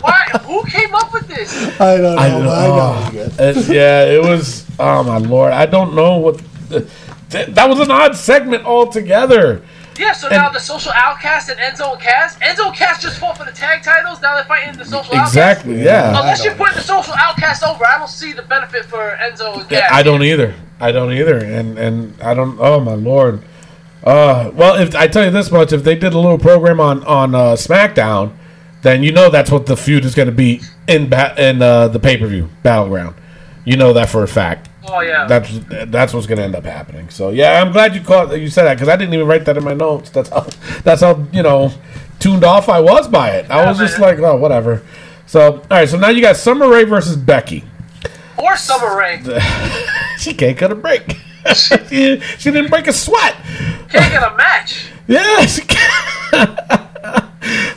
Why? Who came up with this? I don't know. I I don't know. know. I know. It- yeah, it was. Oh my lord! I don't know what. Th- that was an odd segment altogether. Yeah, so now the social outcast and Enzo and Cass. Enzo and Cass just fought for the tag titles. Now they're fighting the social outcast. Exactly. Yeah. Unless you put the social outcast over, I don't see the benefit for Enzo and Cass. I don't either. I don't either. And and I don't. Oh my lord. Uh, well, if I tell you this much, if they did a little program on on uh, SmackDown, then you know that's what the feud is going to be in ba- in uh, the pay per view battleground. You know that for a fact. Oh yeah. That's that's what's going to end up happening. So yeah, I'm glad you caught you said that because I didn't even write that in my notes. That's how that's how you know tuned off I was by it. I Yeah, was just like, oh, whatever. So all right, so now you got Summer Rae versus Becky. or Summer Rae. She can't cut a break. she, she didn't break a sweat. Can't get a match. Yeah. She can't.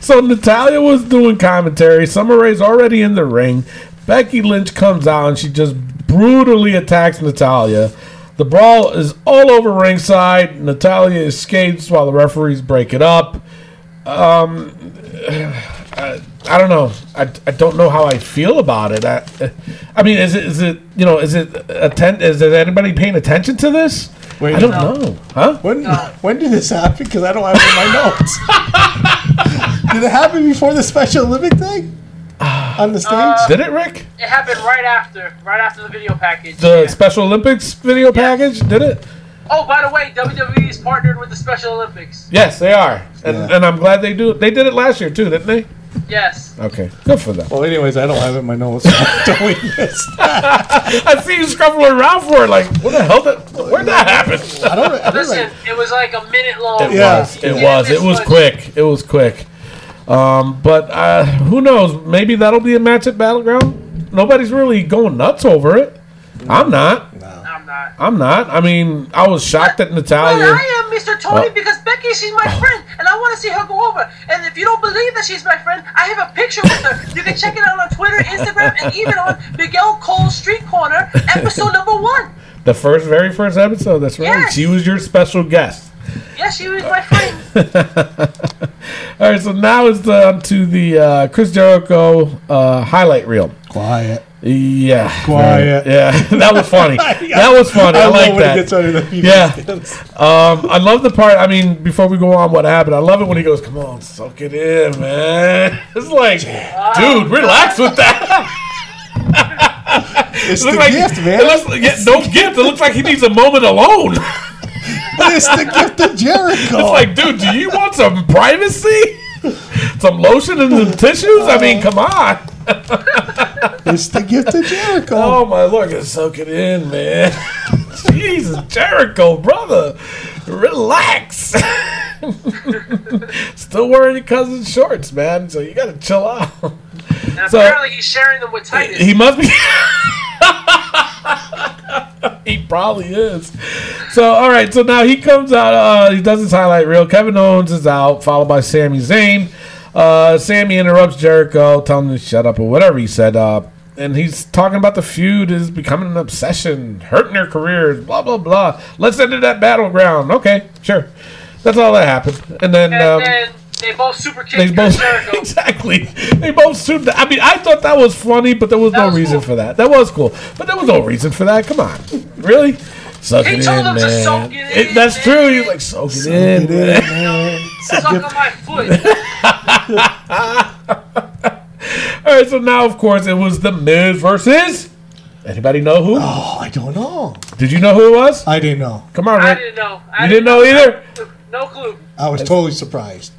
so so Natalya was doing commentary. Summer Rae's already in the ring. Becky Lynch comes out and she just brutally attacks Natalya. The brawl is all over ringside. Natalya escapes while the referees break it up. Um, I, I don't know. I, I don't know how I feel about it. I, I mean, is it is it you know is it atten- is there anybody paying attention to this? Wait, I don't no. know. Huh? When when did this happen? Because I don't have it in my notes. did it happen before the Special Olympic thing on the stage? Uh, Did it, Rick? It happened right after, right after the video package. The Yeah. Special Olympics video package? Did it? Oh, by the way, WWE is partnered with the Special Olympics. Yes, they are, and Yeah. and I'm glad they do. They did it last year too, didn't they? Yes. Okay, good for them. well, anyways, I don't have it in my notes. so I totally missed. I see you scrubbing around for it. Like, what the hell? Did, where'd that happen? I don't. I don't Listen, like, it was like a minute long. It Yeah. was. It was. It was quick. It was quick. Um, but uh, who knows? Maybe that'll be a match at Battleground. Nobody's really going nuts over it. I'm not. I'm not. I'm not. I mean, I was shocked that Well, Natalya. I am Mr. Tony Oh. because Becky, she's my friend, and I want to see her go over. And if you don't believe that she's my friend, I have a picture with her. You can check it out on Twitter, Instagram, and even on Miguel Cole's Street Corner, episode number one. The first, very first episode. That's right. Yes. She was your special guest. Yes, she was my friend. All right. So now it's on to the uh, Chris Jericho uh, highlight reel. quiet. Yeah. Quiet. Yeah. that was funny. that was funny. I, love like when that. It gets under the people's Yeah. Um, I love the part. I mean, before we go on, what happened? I love it when he goes, "Come on, soak it in, man." It's like, dude, relax with that. It's It the like gift, It man. looks like, yeah, no gift. It looks like he needs a moment alone. But it's the gift of Jericho. It's like, dude, do you want some privacy? Some lotion and some tissues? I mean, come on. it's the gift of Jericho. Oh my lord, gotta soak it in, man. Jesus, Jericho, brother, relax. Still wearing your cousin's shorts, man. So you gotta chill out. And So- apparently, he's sharing them with Titus. He must be. he probably is. So, all right. So now he comes out. Uh, he does his highlight reel. Kevin Owens is out, followed by Sami Zayn. Uh, Sami interrupts Jericho, telling him to shut up or whatever he said. Uh, and he's talking about the feud is becoming an obsession, hurting their careers, blah blah blah. Let's end it at battleground. Okay, sure. That's all that happened. And then, and um, then they both super they both Chris Jericho. exactly. They both sued. I mean, I thought that was funny, but there was That no was reason cool. for that. That was cool, but there was no reason for that. Come on, really? Soak He it told in, him to man. soak it in, that's man. true. He's like, soak it in, It man. is, man. It's Suck on my foot. All right, so now, of course, it was the Miz versus. Anybody know who? Oh, I don't know. Did you know who it was? I didn't know. Come on, I didn't know. I You didn't know either. No clue. I was totally surprised.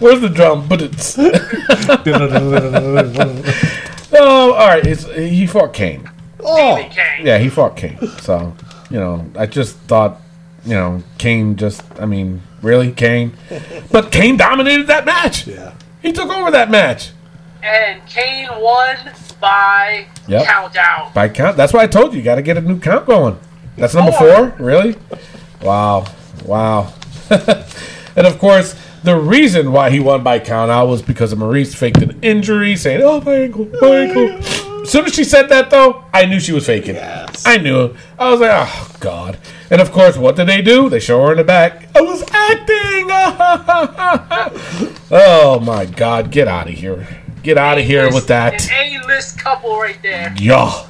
Where's the drum? But it's. Oh, all right. It's, he fought Kane. oh, Kane. Yeah, he fought Kane. So, you know, I just thought, you know, Kane just, I mean, really, Kane? But Kane dominated that match. yeah. He took over that match. And Kane won by Yep. countdown. By count. That's why I told you, you got to get a new count going. That's number oh, Four. four? Really? Wow. Wow. and of course, the reason why he won by count out was because of Maryse faked an injury, saying, oh, my ankle, my ankle. As soon as she said that, though, I knew she was faking. Yes. I knew it. I was like, oh, God. And of course, what did they do? They show her in the back. I was acting. oh, my God. Get out of here. Get out of here with that. An A-list couple right there. Yeah.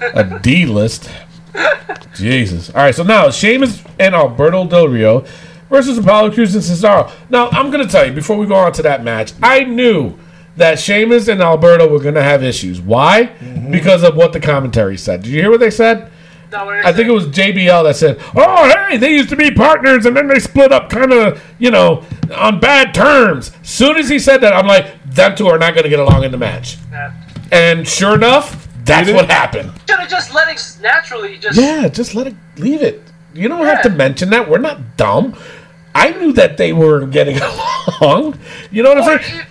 A D list. Jesus. All right, so now Sheamus and Alberto Del Rio versus Apollo Crews and Cesaro. Now, I'm going to tell you, before we go on to that match, I knew that Sheamus and Alberto were going to have issues. Why? Mm-hmm. Because of what the commentary said. Did you hear what they said? No, what did I think it was JBL that said, "Oh, hey, they used to be partners, and then they split up, kind of, you know, on bad terms." Soon as he said that, I'm like, "Them two are not going to get along in the match." Yeah. And sure enough, that's what happened. Should have just let it naturally just. Yeah, just let it leave it. You don't have to mention that. We're not dumb. I knew that they were getting along. You know what Or, I'm saying? e-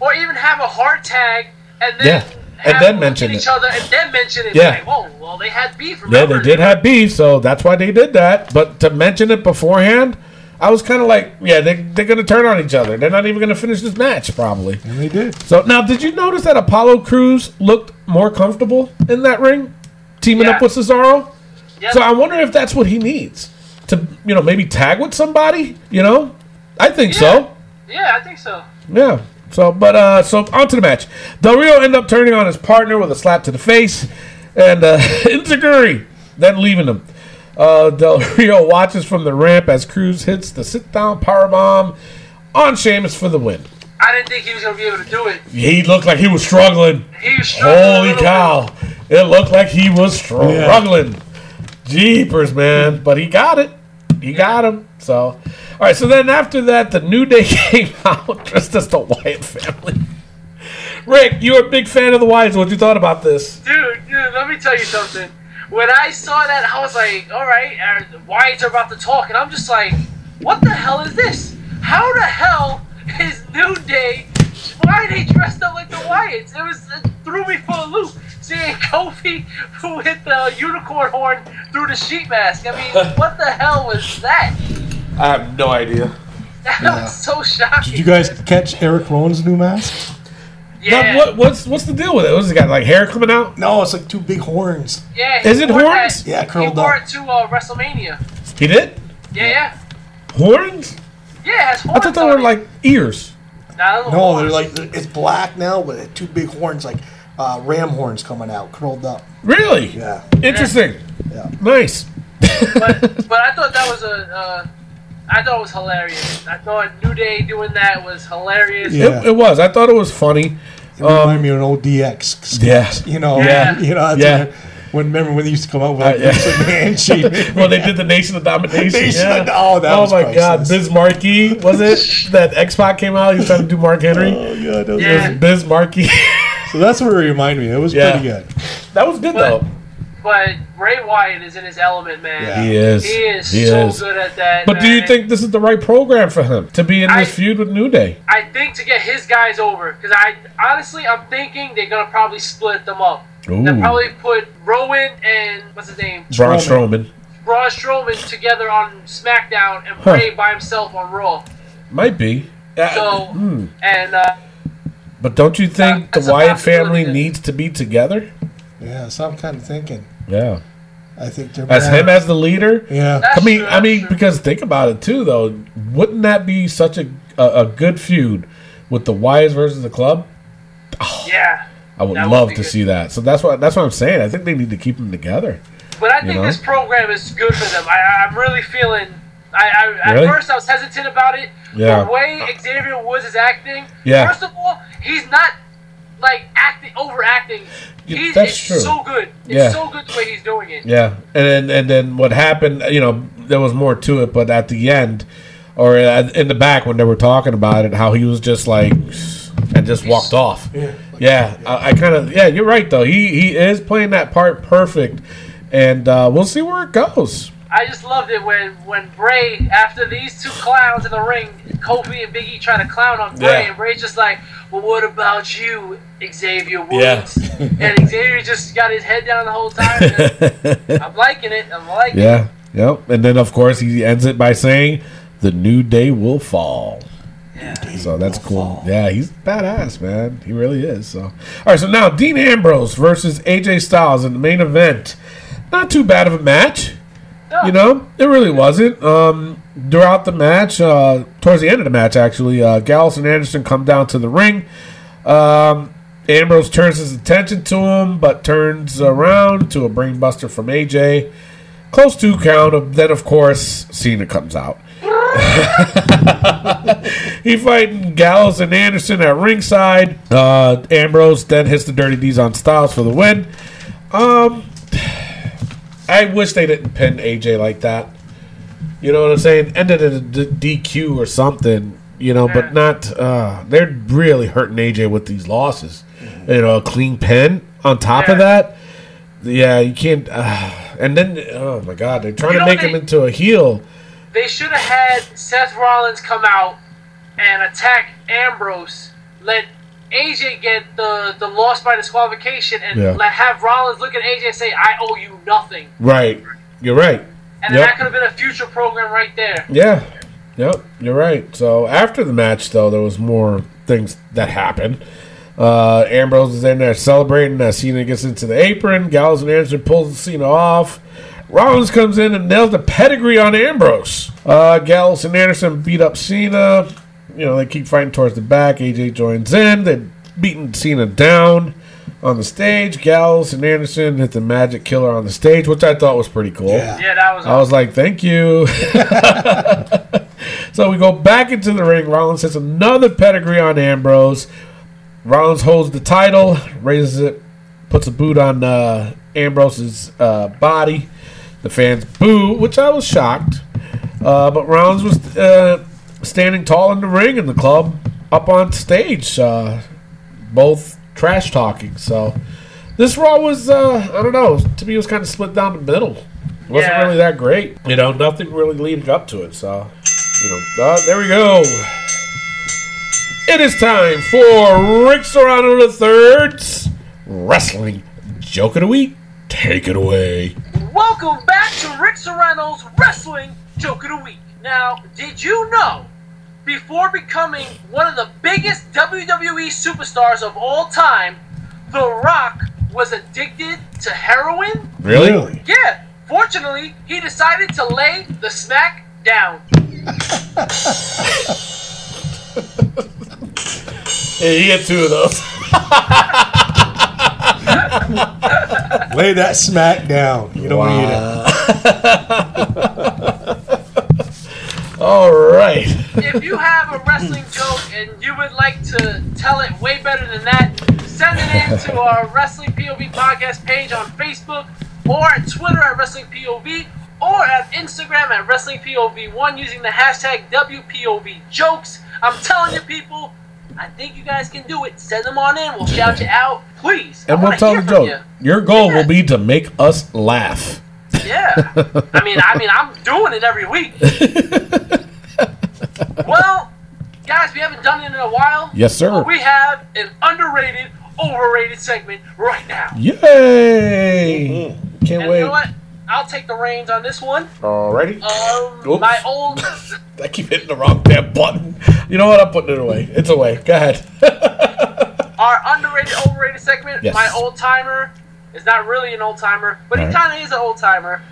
or even have a heart tag and then. Yeah, and then mention look at it. each other and then mention it. Yeah. Like, whoa, well, they had beef. Yeah, they did have beef, so that's why they did that. But to mention it beforehand, I was kind of like, yeah, they, they're going to turn on each other. They're not even going to finish this match, probably. And they did. So now, did you notice that Apollo Crews looked more comfortable in that ring, teaming Yeah. up with Cesaro? Yeah. So I wonder if that's what he needs to, you know, maybe tag with somebody. You know, I think so. Yeah, I think so. Yeah. So, but uh, so on to the match. Del Rio ended up turning on his partner with a slap to the face, and uh, Inzaguri then leaving him. Uh, Del Rio watches from the ramp as Crews hits the sit-down power bomb on Sheamus for the win. I didn't think he was gonna be able to do it. He looked like he was struggling. He was struggling Holy little cow! It looked like he was struggling. Jeepers, man! But he got it. He got him. So, all right. So then after that, the New Day came out dressed as the Wyatt family. Rick, you're a big fan of the Wyatts. What you thought about this? Dude, dude, let me tell you something. When I saw that, I was like, all right, the Wyatts are about to talk, and I'm just like, what the hell is this? How the hell is New Day? Why are they dressed up like the Wyatts? It was it threw me for a loop. Seeing Kofi who hit the unicorn horn through the sheet mask. I mean, what the hell was that? I have no idea. That was so shocking. Did you guys catch Eric Rowan's new mask? Yeah, Now, what, what's what's the deal with it? What's it got like hair coming out? No, it's like two big horns. yeah. Is it wore horns? that- Yeah, He curled wore up. it to uh, WrestleMania. He did Yeah, yeah. horns. Yeah, it has I thought they were like ears. Nah, those are No, they're like it's black now with two big horns, like uh, ram horns coming out, curled up. Really? Yeah, Interesting. yeah. Nice. but but I thought that was a. Uh, I thought it was hilarious. I thought New Day doing that was hilarious. Yeah. It, it was. I thought it was funny. It reminded me of an old DX. sketch, Yeah. you know, Yeah. you know, that's Yeah. when, when remember when they used to come out with like Uh, yeah. Vince McMahon shit. well, they did the Nation of Domination. Nation yeah. of- oh, that was my God, priceless. Biz Markie was it that X Pac came out? He was trying to do Mark Henry. Oh god, that was, Yeah. Biz Markie. So that's what it reminded me. It was Yeah. pretty good. that was good But- though. But Bray Wyatt is in his element, man. Yeah. He is. He is He so is. good at that. But do you man. think this is the right program for him to be in this I- feud with New Day? I think to get his guys over, because I honestly I'm thinking they're gonna probably split them up. Ooh. They'll probably put Rowan and what's his name, Braun Strowman Braun Strowman together on SmackDown and Huh. Bray by himself on Raw. might be. Uh, So hmm. and uh, But don't you think That's the Wyatt family needs to be together? Yeah, so I'm kind of thinking. Yeah. I think they're As more- him as the leader? Yeah, That's I mean, true, I mean, true. because think about it too, though. Wouldn't that be such a a, a good feud with the Wyatts versus the club? Ah, yeah. I would That would love to good. see that. So that's what that's what I'm saying. I think they need to keep them together. But I think know? this program is good for them. I, I'm really feeling. I, I at first I was hesitant about it. Yeah. The way Xavier Woods is acting. Yeah. First of all, he's not like acting overacting. Yeah, He's that's it's true. so good. It's Yeah. so good the way he's doing it. Yeah, and then and then what happened? You know, there was more to it, but at the end, or in the back when they were talking about it, how he was just like and just walked off. Yeah. Yeah, I, I kind of yeah. You're right though. He he is playing that part perfect, and uh, we'll see where it goes. I just loved it when when Bray after these two clowns in the ring, Kofi and Biggie trying to clown on Bray, Yeah. and Bray's just like, "Well, what about you, Xavier Woods?" Yeah. And Xavier just got his head down the whole time. I'm liking it. I'm liking it. Yeah, yep. And then of course he ends it by saying, "The new day will fall." Yeah. So that's cool. Yeah, he's badass, man. He really is. So, all right. So now Dean Ambrose versus AJ Styles in the main event. Not too bad of a match. You know, it really wasn't. Um, throughout the match, uh, towards the end of the match, actually, uh, Gallows and Anderson come down to the ring. Um, Ambrose turns his attention to him, but turns around to a brainbuster from AJ. Close to count. Then, of course, Cena comes out. he fighting Gallows and Anderson at ringside. Uh, Ambrose then hits the Dirty Deeds on Styles for the win. Um, I wish they didn't pin AJ like that. You know what I'm saying? Ended in a d- DQ or something. You know, but not. Uh, they're really hurting AJ with these losses. You know, a clean pin on top of that. Yeah, you can't. Uh, and then, oh my God, they're trying You to know make they- him into a heel. They should have had Seth Rollins come out and attack Ambrose. Let AJ get the the loss by disqualification, and Yeah. let have Rollins look at AJ and say, "I owe you nothing." Right. You're right. And Yep. that could have been a future program right there. Yeah. Yep, you're right. So after the match, though, there was more things that happened. Uh, Ambrose is in there celebrating as Cena gets into the apron. Gallows and Anderson pulls Cena off. Rollins comes in and nails the pedigree on Ambrose. Uh, Gallows and Anderson beat up Cena. You know, they keep fighting towards the back. AJ joins in. They're beating Cena down on the stage. Gallows and Anderson hit the magic killer on the stage, which I thought was pretty cool. Yeah. Yeah, that was. I was like, thank you. so we go back into the ring. Rollins hits another pedigree on Ambrose. Rollins holds the title, raises it, puts a boot on uh, Ambrose's uh, body. The fans boo, which I was shocked. Uh, but Rollins was uh, standing tall in the ring, and the club up on stage, uh, both trash talking. So this Raw was, uh, I don't know, to me, it was kind of split down the middle. It wasn't Yeah. really that great. You know, nothing really leading up to it. So, you know, uh, there we go. It is time for Rick Serrano III's Wrestling Joke of the Week. Take it away. Welcome back to Rick Serrano's Wrestling Joke of the Week. Now, did you know, before becoming one of the biggest WWE superstars of all time, The Rock was addicted to heroin? Really? Yeah. Fortunately, he decided to lay the smack down. hey, you get two of those. Lay that smack down. You don't need it. All right. if you have a wrestling joke and you would like to tell it way better than that, send it in to our Wrestling POV podcast page on Facebook or at Twitter at Wrestling POV or at Instagram at Wrestling POV1 using the hashtag WPOV jokes. I'm telling you, people, I think you guys can do it. Send them on in. We'll shout you out. Please. I And we'll tell the joke. Your goal will be to make us laugh. Yeah. I mean, I mean, I'm doing it every week. well, guys, we haven't done it in a while. Yes, sir. But we have an underrated, overrated segment right now. Yay! Can't And wait. you know what? I'll take the reins on this one. Alrighty. Um, Oops. my old, I keep hitting the wrong damn button. You know what? I'm putting it away. It's away. Go ahead. our underrated, overrated segment. Yes. My old timer is not really an old timer, but he Alright. kind of is an old timer.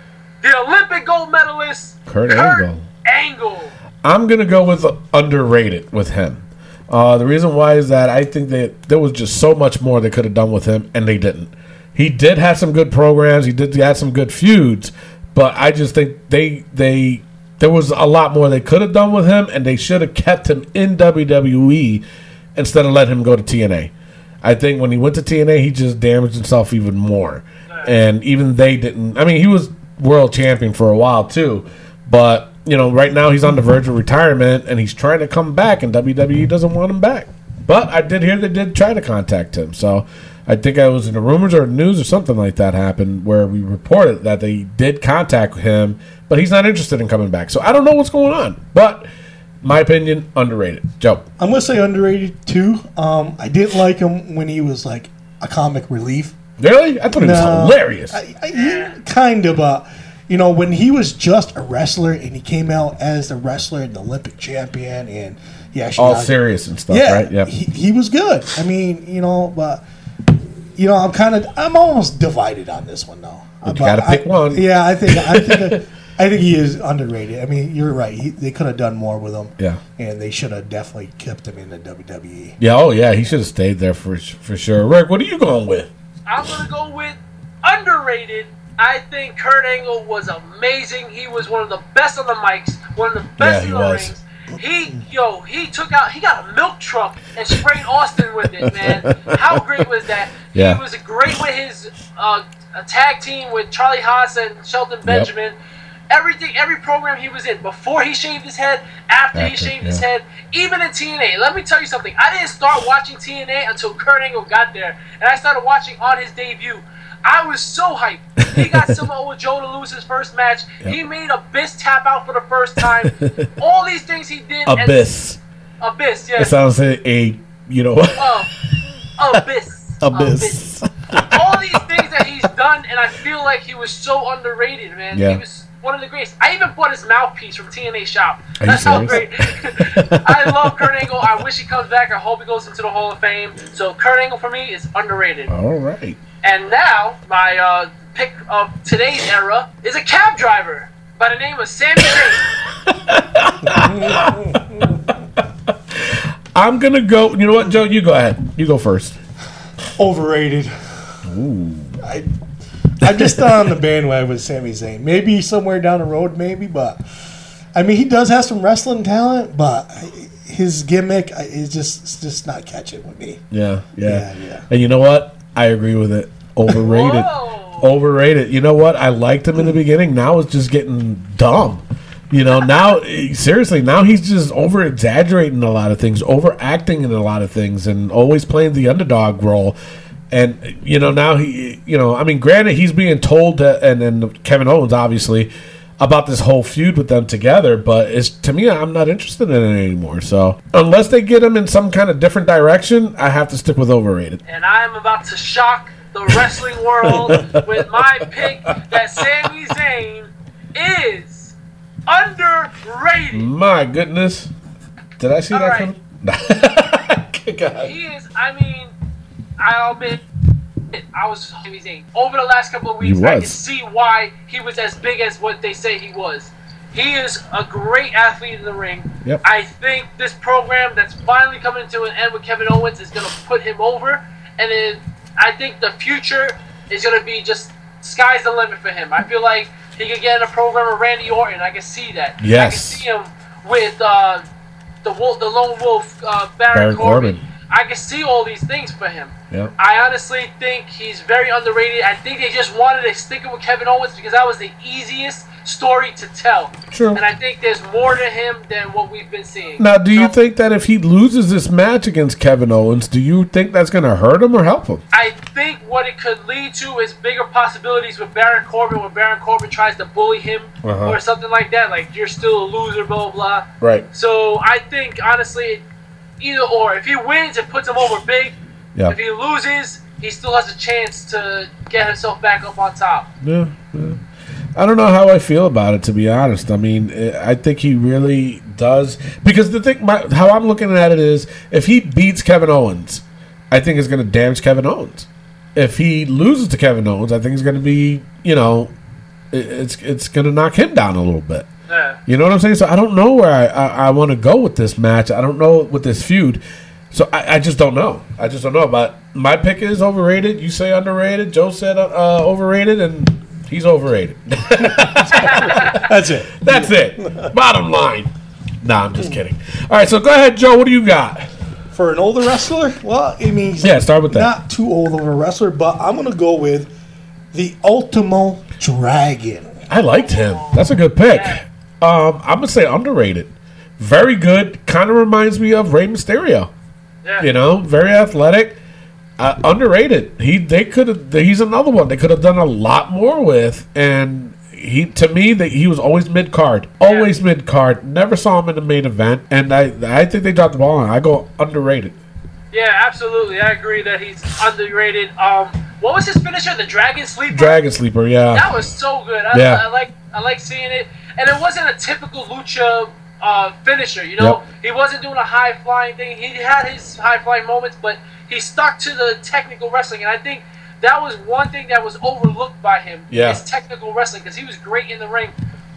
The Olympic gold medalist Kurt Angle. Angle. I'm gonna go with underrated with him. Uh, the reason why is that I think that there was just so much more they could have done with him, and they didn't. He did have some good programs. He did have some good feuds, but I just think they they there was a lot more they could have done with him, and they should have kept him in WWE instead of letting him go to TNA. I think when he went to TNA, he just damaged himself even more, and even they didn't. I mean, he was world champion for a while too, but you know, right now he's on the verge of retirement, and he's trying to come back, and WWE doesn't want him back. But I did hear they did try to contact him, so I think I was in the rumors or news or something like that happened where we reported that they did contact him, but he's not interested in coming back. So I don't know what's going on, but my opinion, underrated. Joe, I'm gonna say underrated too. Um, I didn't like him when he was like a comic relief. really? I thought he was hilarious. I, I, kind of, uh, you know, when he was just a wrestler and he came out as the wrestler and the Olympic champion, and he actually All got- serious and stuff, yeah, right? Yep. he, he was good. I mean, you know, but you know, I'm kind of, I'm almost divided on this one though. But you gotta I- pick one. Yeah, I think, I think, I think he is underrated. I mean, you're right. He, they could have done more with him. Yeah. and they should have definitely kept him in the. WWE. yeah, oh yeah, he should have stayed there for for sure. Rick, what are you going with? I'm gonna go with underrated. I think Kurt Angle was amazing. He was one of the best on the mics, one of the best Yeah, he in the was. rings. He, yo, he took out, he got a milk truck and sprayed Austin with it, man. How great was that? Yeah. He was great with his uh, a tag team with Charlie Haas and Shelton Benjamin. Everything, every program he was in, before he shaved his head, after, he shaved his head, even in TNA. Let me tell you something. I didn't start watching TNA until Kurt Angle got there, and I started watching on his debut. I was so hyped. He got Samoa Joe to lose his first match. He made Abyss tap out for the first time. All these things he did. and- Abyss. Abyss, It yes. sounds like a you know Oh, Abyss. Abyss. All these things that he's done, and I feel like he was so underrated, man. Yeah. He was one of the greatest. I even bought his mouthpiece from TNA Shop. Are That's how great. I love Kurt Angle. I wish he comes back. I hope he goes into the Hall of Fame. So Kurt Angle for me is underrated. All right. And now my uh, pick of today's era is a cab driver by the name of Sami Zayn. I'm gonna go. You know what, Joe? You go ahead. You go first. Overrated. I, I'm just not on the bandwagon with Sami Zayn. Maybe somewhere down the road, maybe, but I mean, he does have some wrestling talent, but his gimmick is just it's just not catching with me. Yeah, yeah, Yeah, yeah. And you know what? I agree with it. Overrated. Overrated. You know what? I liked him in the beginning. Now it's just getting dumb. You know, now seriously, now he's just over exaggerating a lot of things, overacting in a lot of things, and always playing the underdog role. And you know, now he, you know, I mean, granted, he's being told that, and then Kevin Owens obviously about this whole feud with them together, but it's to me, I'm not interested in it anymore. So unless they get him in some kind of different direction, I have to stick with overrated. and I am about to shock the wrestling world with my pick that Sami Zayn is underrated. My goodness, did I see All that right. coming? God. He is. I mean, I'll admit, I was Zayn over the last couple of weeks. I can see why he was as big as what they say he was. He is a great athlete in the ring. Yep. I think this program that's finally coming to an end with Kevin Owens is going to put him over, and it, I think the future is going to be just sky's the limit for him. I feel like he could get in a program with Randy Orton. I can see that. Yes. I can see him with uh, the wolf, the lone wolf, uh, Baron, Baron Corbin. Corbin. I can see all these things for him. Yep. I honestly think he's very underrated. I think they just wanted to stick it with Kevin Owens because that was the easiest story to tell. True. And I think there's more to him than what we've been seeing. Now, do you So, think that if he loses this match against Kevin Owens, do you think that's going to hurt him or help him? I think what it could lead to is bigger possibilities with Baron Corbin when Baron Corbin tries to bully him Uh-huh. or something like that. Like, you're still a loser, blah, blah, blah. Right. So I think, honestly, either or. If he wins, it puts him over big. Yeah. If he loses, he still has a chance to get himself back up on top. Yeah, yeah. I don't know how I feel about it, to be honest. I mean, eh, I think he really does because the thing, my, how I'm looking at it is, if he beats Kevin Owens, I think it's going to damage Kevin Owens. If he loses to Kevin Owens, I think it's going to be, you know, it's it's going to knock him down a little bit. Yeah. You know what I'm saying? So I don't know where I, I, I want to go with this match. I don't know with this feud. So I, I just don't know. I just don't know. But my pick is overrated. You say underrated. Joe said uh, uh, overrated, and he's overrated. That's it. That's it. Bottom line. Nah, I'm just kidding. All right, so go ahead, Joe. What do you got? For an older wrestler, well, I mean, he's Yeah, start with that. not too old of a wrestler, but I'm going to go with the Ultimo Dragon. I liked him. That's a good pick. Um, I'm gonna say underrated. Very good. Kind of reminds me of Rey Mysterio. Yeah. You know, very athletic. Uh, underrated. He they could have. He's another one they could have done a lot more with. And he to me that he was always mid card, always mid card. Never saw him in the main event. And I I think they dropped the ball on. I go underrated. Yeah, absolutely. I agree that he's underrated. Um, what was his finisher? The Dragon Sleeper. Dragon Sleeper. Yeah. That was so good. I, Yeah. I like I like seeing it, and it wasn't a typical lucha uh, finisher. You know, he wasn't doing a high flying thing. He had his high flying moments, but he stuck to the technical wrestling, and I think that was one thing that was overlooked by him. Yeah. his technical wrestling because he was great in the ring.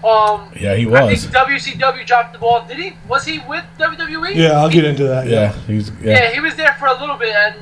Um, Yeah, he was. I was. think WCW dropped the ball. Did he? Was he with WWE? Yeah, I'll get into that. Yeah, he's Yeah, yeah. he was there for a little bit, and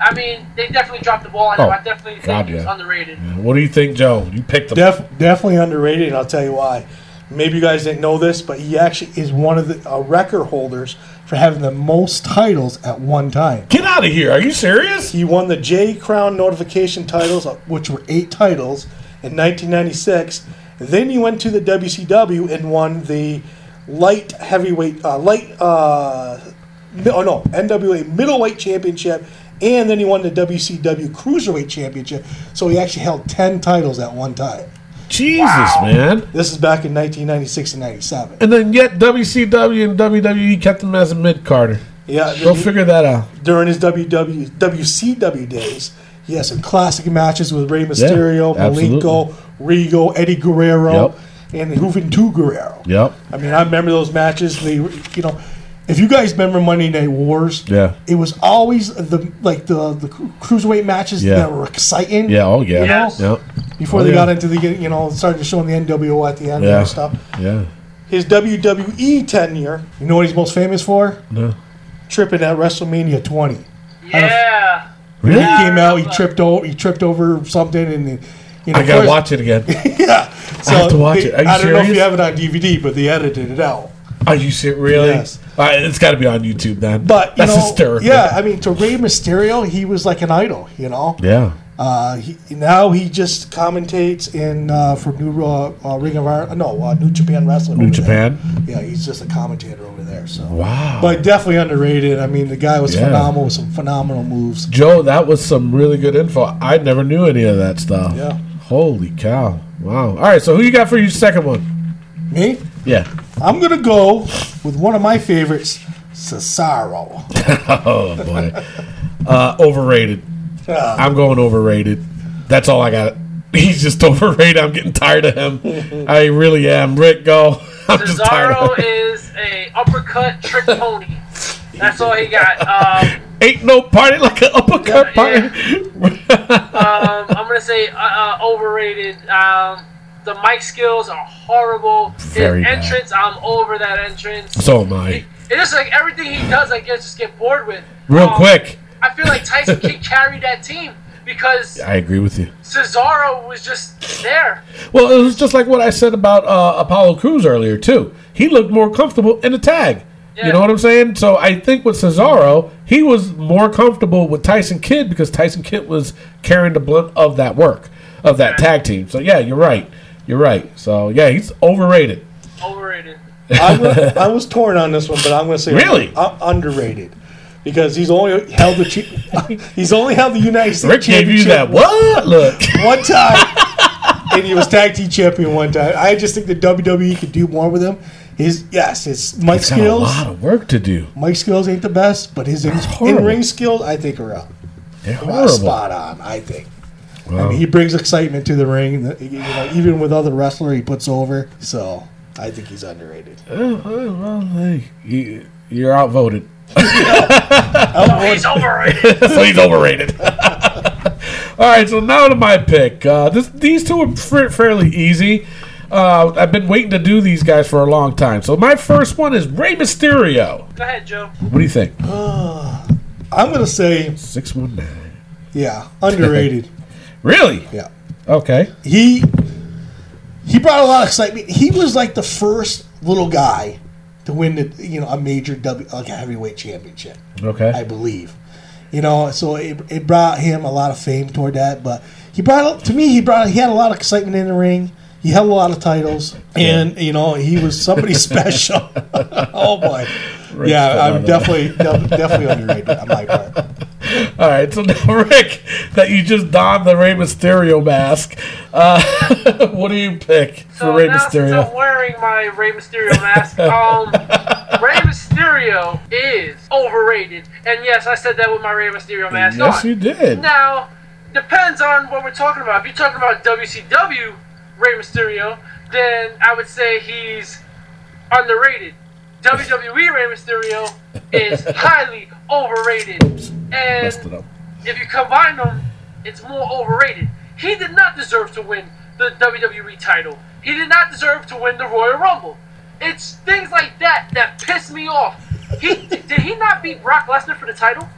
I mean, they definitely dropped the ball on him. Oh, I definitely think God, he was yeah. underrated. What do you think, Joe? You picked him. Def, definitely underrated, and I'll tell you why. Maybe you guys didn't know this, but he actually is one of the uh, record holders for having the most titles at one time. Get out of here! Are you serious? He won the J Crown notification titles, uh, which were eight titles, in 1996. Then he went to the WCW and won the light heavyweight, uh, light, uh, oh no, NWA middleweight championship, and then he won the WCW cruiserweight championship. So he actually held 10 titles at one time. Jesus, man. This is back in 1996 and 97. And then yet WCW and WWE kept him as a mid Carter. Yeah, Go he- figure that out. during his WW, WCW days, he had some classic matches with Rey Mysterio, absolutely. Malenko, Rigo, Eddie Guerrero. Yep. and Juventud Guerrero. Yep. I mean, I remember those matches. They, you know, if you guys remember Monday Night Wars, Yeah. it was always the like the the cruiserweight matches Yeah. that were exciting. Yeah. Oh yeah. Yes. Yep. Before Oh, they yeah. got into the you know started showing the NWO at the end Yeah. and stuff. Yeah. His WWE tenure, you know what he's most famous for? No. Tripping at WrestleMania 20. Yeah. Really? He came out, he tripped over, he tripped over something, and you know, I gotta first- watch it again. Yeah, so have to watch they- it. Are you I don't know if you have it on DVD, but they edited it out. Are you serious? Really? Yes. All right, it's got to be on YouTube then. But you that's know, hysterical. yeah, I mean, to Rey Mysterio, he was like an idol. You know, Yeah. uh, he, now he just commentates in uh, for New uh, uh, Ring of Honor. No, uh, New Japan Wrestling. New over there. Japan. Yeah, he's just a commentator over there. So, Wow. but definitely underrated. I mean, the guy was Yeah. phenomenal with some phenomenal moves. Joe, that was some really good info. I never knew any of that stuff. Yeah. Holy cow! Wow. All right. So who you got for your second one? Me, Yeah. I'm gonna go with one of my favorites, Cesaro. Oh boy. uh, overrated. Uh, I'm going overrated. That's all I got. He's just overrated. I'm getting tired of him. I really am. Rick, go. I'm just tired of Cesaro him. is a uppercut trick pony. That's all he got. Um, Ain't no party like an uppercut Yeah, party. um, I'm gonna say uh, uh, overrated. Um, the mic skills are horrible. Very His bad. entrance, I'm over that entrance. so am I. It's just like everything he does, I guess, just get bored with. Real Um, quick. I feel like Tyson Kidd carry that team because I agree with you. Cesaro was just there. Well, it was just like what I said about uh, Apollo Crews earlier too. He looked more comfortable in a tag. Yeah. You know what I'm saying? So I think with Cesaro, he was more comfortable with Tyson Kidd because Tyson Kidd was carrying the blunt of that work of that tag team. So yeah, you're right. You're right. So yeah, he's overrated. Overrated. I was, I was torn on this one, but I'm going to say Really? underrated because he's only held the chi- he's only held the United States Rick gave you Championship that what look. one time, and he was tag team champion one time. I just think the WWE could do more with him. His yes, his mic He's got a lot of work to do. mic skills ain't the best, but his in, ring skills I think are up. They're horrible. spot on. I think. I mean, he brings excitement to the ring. You know, even with other wrestler, he puts over. So I think he's underrated. Oh, oh, well, hey, you, you're outvoted. He's overrated. so he's overrated. All right, so now to my pick. Uh, this, these two are fa- fairly easy. Uh, I've been waiting to do these guys for a long time. So my first one is Rey Mysterio. Go ahead, Joe. What do you think? I'm gonna say, Six one nine. yeah, underrated. Really? yeah. Okay. he he brought a lot of excitement. He was like the first little guy to win the you know a major W like a heavyweight championship, Okay. I believe. You know, so it, it brought him a lot of fame toward that. But he brought to me he brought he had a lot of excitement in the ring. He held a lot of titles, and you know he was somebody special. oh boy, yeah, I'm definitely def- definitely underrated on my part. All right. So now, Rick, that you just donned the Rey Mysterio mask. Uh, what do you pick for So Rey now since Mysterio? I'm wearing my Rey Mysterio mask, um, Rey Mysterio is overrated. And yes, I said that with my Rey Mysterio mask Yes, on. you did. Now, depends on what we're talking about. If you're talking about WCW Rey Mysterio, then I would say he's underrated. WWE Rey Mysterio is highly overrated. Messed And if you combine them, it's more overrated. He did not deserve to win the WWE title. He did not deserve to win the Royal Rumble. It's things like that that piss me off. He did he not beat Brock Lesnar for the title?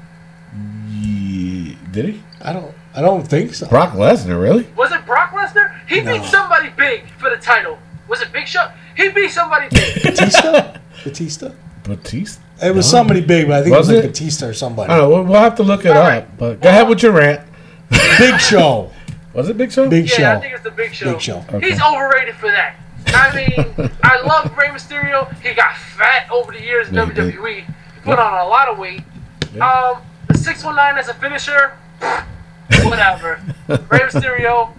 Ye- Did he? I don't I don't think so. Brock Lesnar, really? Was it Brock Lesnar? He No. beat somebody big for the title. Was it Big Show? He beat somebody big. Batista, Batista. Batista? It was No. somebody big, but I think Was it was like? Batista or somebody. I don't know. We'll, we'll have to look it All up. right. But go ahead with your rant. Big Show. Was it Big Show? Big Show. yeah, I Show. think it's the Big Show. Big Show. Okay. He's overrated for that. I mean, I love Rey Mysterio. He got fat over the years in Yeah. WWE. He put on a lot of weight. Um, the 619 as a finisher, whatever. Rey Mysterio,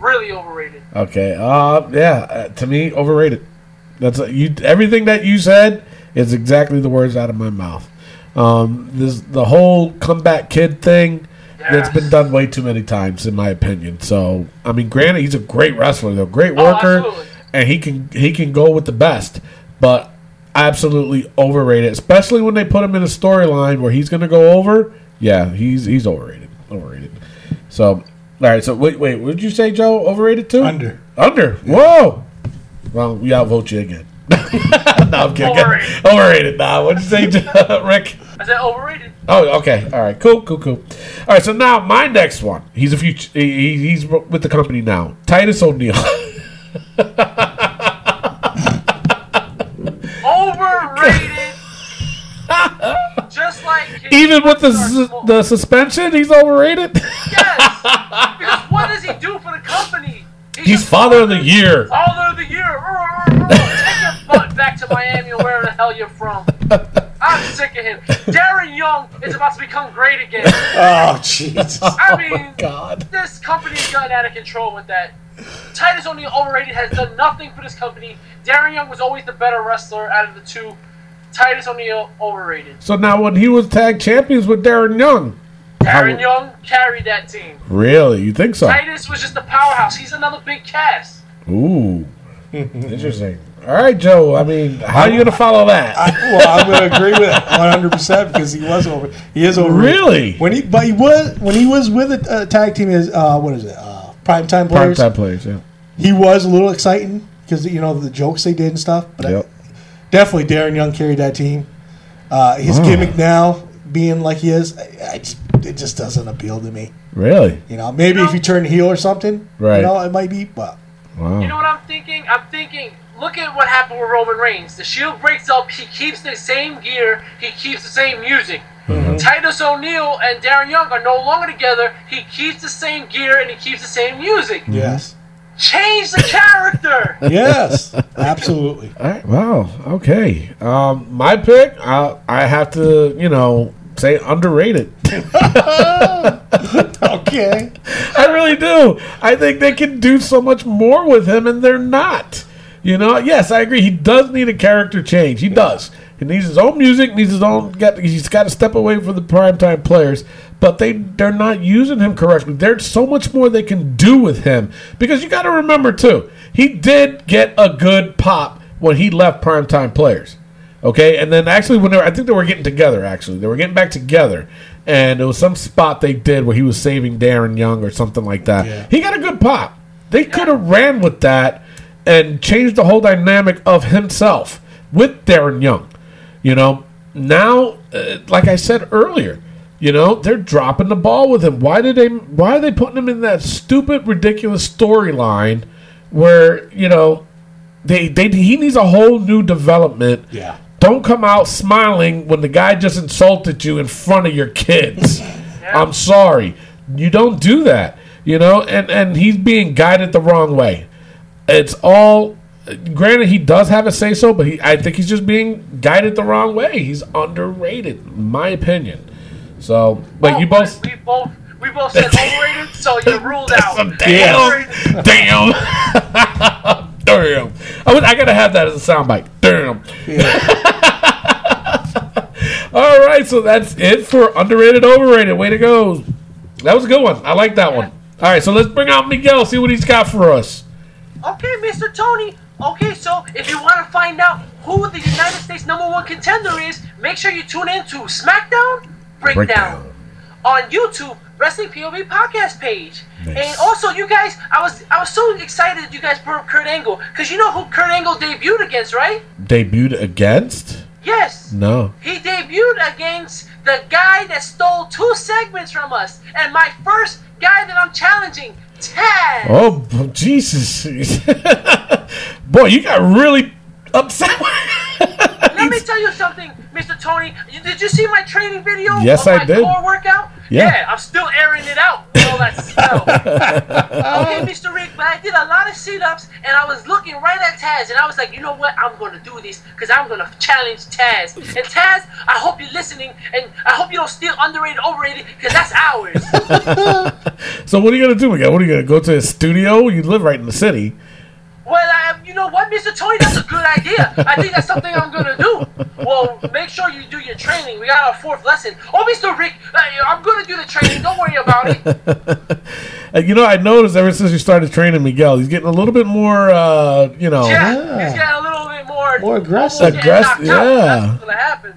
really overrated. Okay. Uh, yeah. Uh, to me, overrated. That's a, you. Everything that you said is exactly the words out of my mouth. Um, this the whole comeback kid thing. It's Yes. been done way too many times, in my opinion. So, I mean, granted, he's a great wrestler, though, great Oh, worker, absolutely. and he can he can go with the best, but absolutely overrated. Especially when they put him in a storyline where he's going to go over. Yeah, he's he's overrated. Overrated. So, all right. So wait, wait. What did you say, Joe? Overrated too? Under. Under. Whoa. Well, we outvote you again. no, I'm kidding. Overrated. Overrated. Nah, what'd you say, Rick? I said overrated. Oh, okay. All right. Cool, cool, cool. All right. So now my next one. He's a future. He, he's with the company now. Titus O'Neil. Overrated. Just like Even with the su- the suspension, he's overrated. yes. Because what does he do for the company? he's father of the year. Father the to Miami or wherever the hell you're from. I'm sick of him. Darren Young is about to become great again. Oh, Jesus. I oh, mean, God. this company's gotten out of control with that. Titus O'Neil overrated has done nothing for this company. Darren Young was always the better wrestler out of the two. Titus O'Neil overrated. So now when he was tag champions with Darren Young, Darren How- Young carried that team. really, you think so? Titus was just a powerhouse. He's another big cast. Ooh, interesting. All right, Joe. I mean, how are you gonna follow that? well, I'm going to agree with 100 percent because he was over. He is over. Really? When he, but he was when he was with a uh, tag team is uh, what is it? Uh, primetime Prime players. time players. Yeah. He was a little exciting because you know the jokes they did and stuff. But I- definitely Darren Young carried that team. Uh, his Oh. gimmick now being like he is, I, I just, it just doesn't appeal to me. Really? You know, maybe if you turn heel or something, Right. You know, it might be. But Wow. You know what I'm thinking? I'm thinking, look at what happened with Roman Reigns. The Shield breaks up. He keeps the same gear. He keeps the same music. Titus O'Neil and Darren Young are no longer together. He keeps the same gear and he keeps the same music. yes, Change the character. yes, absolutely. All right. Wow. Okay. Um, my pick. I I have to you know say underrated. Okay, I really do. I think they can do so much more with him, and they're not. You know, yes, I agree. He does need a character change. He does. He needs his own music. Needs his own. Got. He's got to step away from the primetime players. But they they're not using him correctly. There's so much more they can do with him because you got to remember too. He did get a good pop when he left primetime players. Okay, and then actually when they were, I think they were getting together. Actually, they were getting back together, and it was some spot they did where he was saving Darren Young or something like that. Yeah. He got a good pop. They could have ran with that and changed the whole dynamic of himself with Darren Young. You know, now, uh, like I said earlier, you know they're dropping the ball with him. Why did they? Why are they putting him in that stupid, ridiculous storyline where you know they they he needs a whole new development. Yeah. Don't come out smiling when the guy just insulted you in front of your kids. I'm sorry. You don't do that. You know, and and he's being guided the wrong way. It's all granted he does have a say so, but he I think he's just being guided the wrong way. He's underrated, in my opinion. So, but Oh, you both We both. We both said overrated, so you're ruled out. Damn. Overrated. damn. damn. I, was, I gotta have that as a soundbite. Damn. All right, so that's it for underrated, overrated. Way to go. That was a good one. I like that one. All right, so let's bring out Miguel. See what he's got for us. Okay, Mr. Tony. Okay, so if you want to find out who the United States number one contender is, make sure you tune in to SmackDown Breakdown, Breakdown. on YouTube, Wrestling POV podcast page. Nice. And also, you guys, I was I was so excited that you guys brought up Kurt Angle because you know who Kurt Angle debuted against, right? Debuted against? Yes. No. He debuted against the guy that stole two segments from us, and my first guy that I'm challenging, Taz. Oh, Jesus. Boy, you got really upset. Let me tell you something, Mr. Tony. You- Did you see my training video? Yes, I my did. Core workout. Yeah. I'm still airing it out. with All that smell. okay, Mr. Rick, but I did a lot of sit-ups, and I was looking right at Taz, and I was like, you know what? I'm gonna do this because I'm gonna challenge Taz. And Taz, I hope you're listening, and I hope you don't steal underrated, overrated, because that's ours. so what are you going to do, Miguel? What are you going to go to his studio? You live right in the city. Well, I, you know what, Mr. Tony, that's a good idea. I think that's something I'm gonna do. Well, make sure you do your training. We got our fourth lesson. Oh, Mr. Rick, uh, I'm gonna do the training. Don't worry about it. You know, I noticed ever since you started training Miguel, he's getting a little bit more, uh, you know. Yeah, Yeah. he's getting a little bit more More aggressive. Aggressive, knocked yeah. That's what's gonna happen.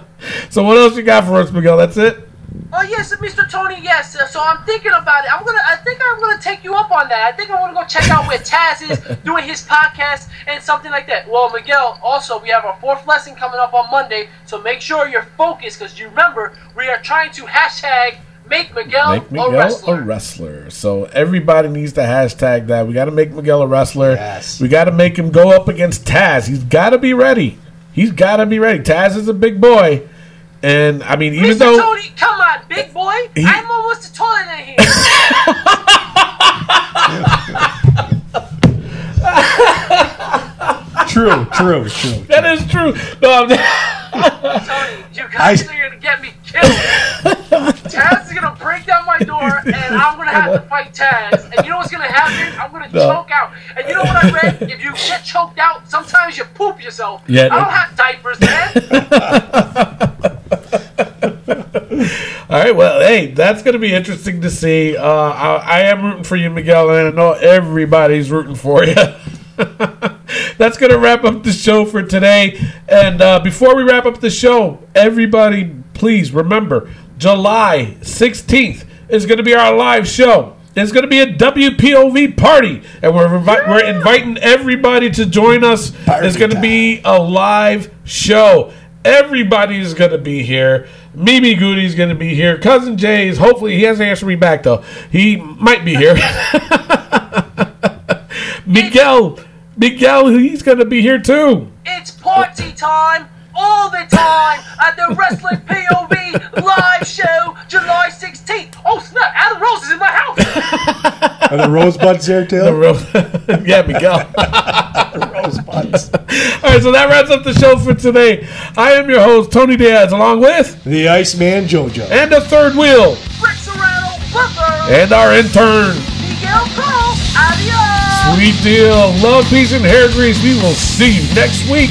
So what else you got for us, Miguel? That's it. Oh yes, Mr. Tony. Yes. So I'm thinking about it. I'm gonna. I think I'm gonna take you up on that. I think I want to go check out where Taz is doing his podcast and something like that. Well, Miguel. Also, we have our fourth lesson coming up on Monday. So make sure you're focused because you remember we are trying to hashtag make Miguel, Make Miguel a wrestler. a wrestler. So everybody needs to hashtag that. We got to make Miguel a wrestler. Yes. We got to make him go up against Taz. He's got to be ready. He's got to be ready. Taz is a big boy, and I mean, even Mr. though Tony, come on, big boy. He- I'm almost a taller than him. True, true, true. that is true. No, I'm Tony, you guys I- are gonna get me killed. Taz is gonna break down my door, and I'm gonna have to fight Taz. And you know what's gonna happen? I'm gonna No. choke out. And you know what I read? If you get choked out, sometimes you poop yourself. Yeah, I don't no. have diapers, man. All right, well, hey, that's going to be interesting to see. Uh, I, I am rooting for you, Miguel, and I know everybody's rooting for you. that's going to wrap up the show for today. And uh, before we wrap up the show, everybody, please remember July 16th is going to be our live show. It's going to be a WPOV party, and we're invi- we're inviting everybody to join us. it's going to be a live show. Everybody is going to be here. Mimi Goody's going to be here. Cousin Jay's, hopefully, he hasn't answered me back, though. He might be here. Miguel, Miguel, he's going to be here, too. it's party time all the time at the Wrestling POV live show, July 16th. Oh snap! Adam Rose is in my house. Are the rosebuds there too? yeah, Miguel. rosebuds. All right, so that wraps up the show for today. I am your host, Tony Diaz, along with, The Iceman JoJo. and the third wheel, Rick Serrano, Booker, and our intern. Miguel Cole. Adios. Sweet deal. Love, peace, and hair grease. We will see you next week.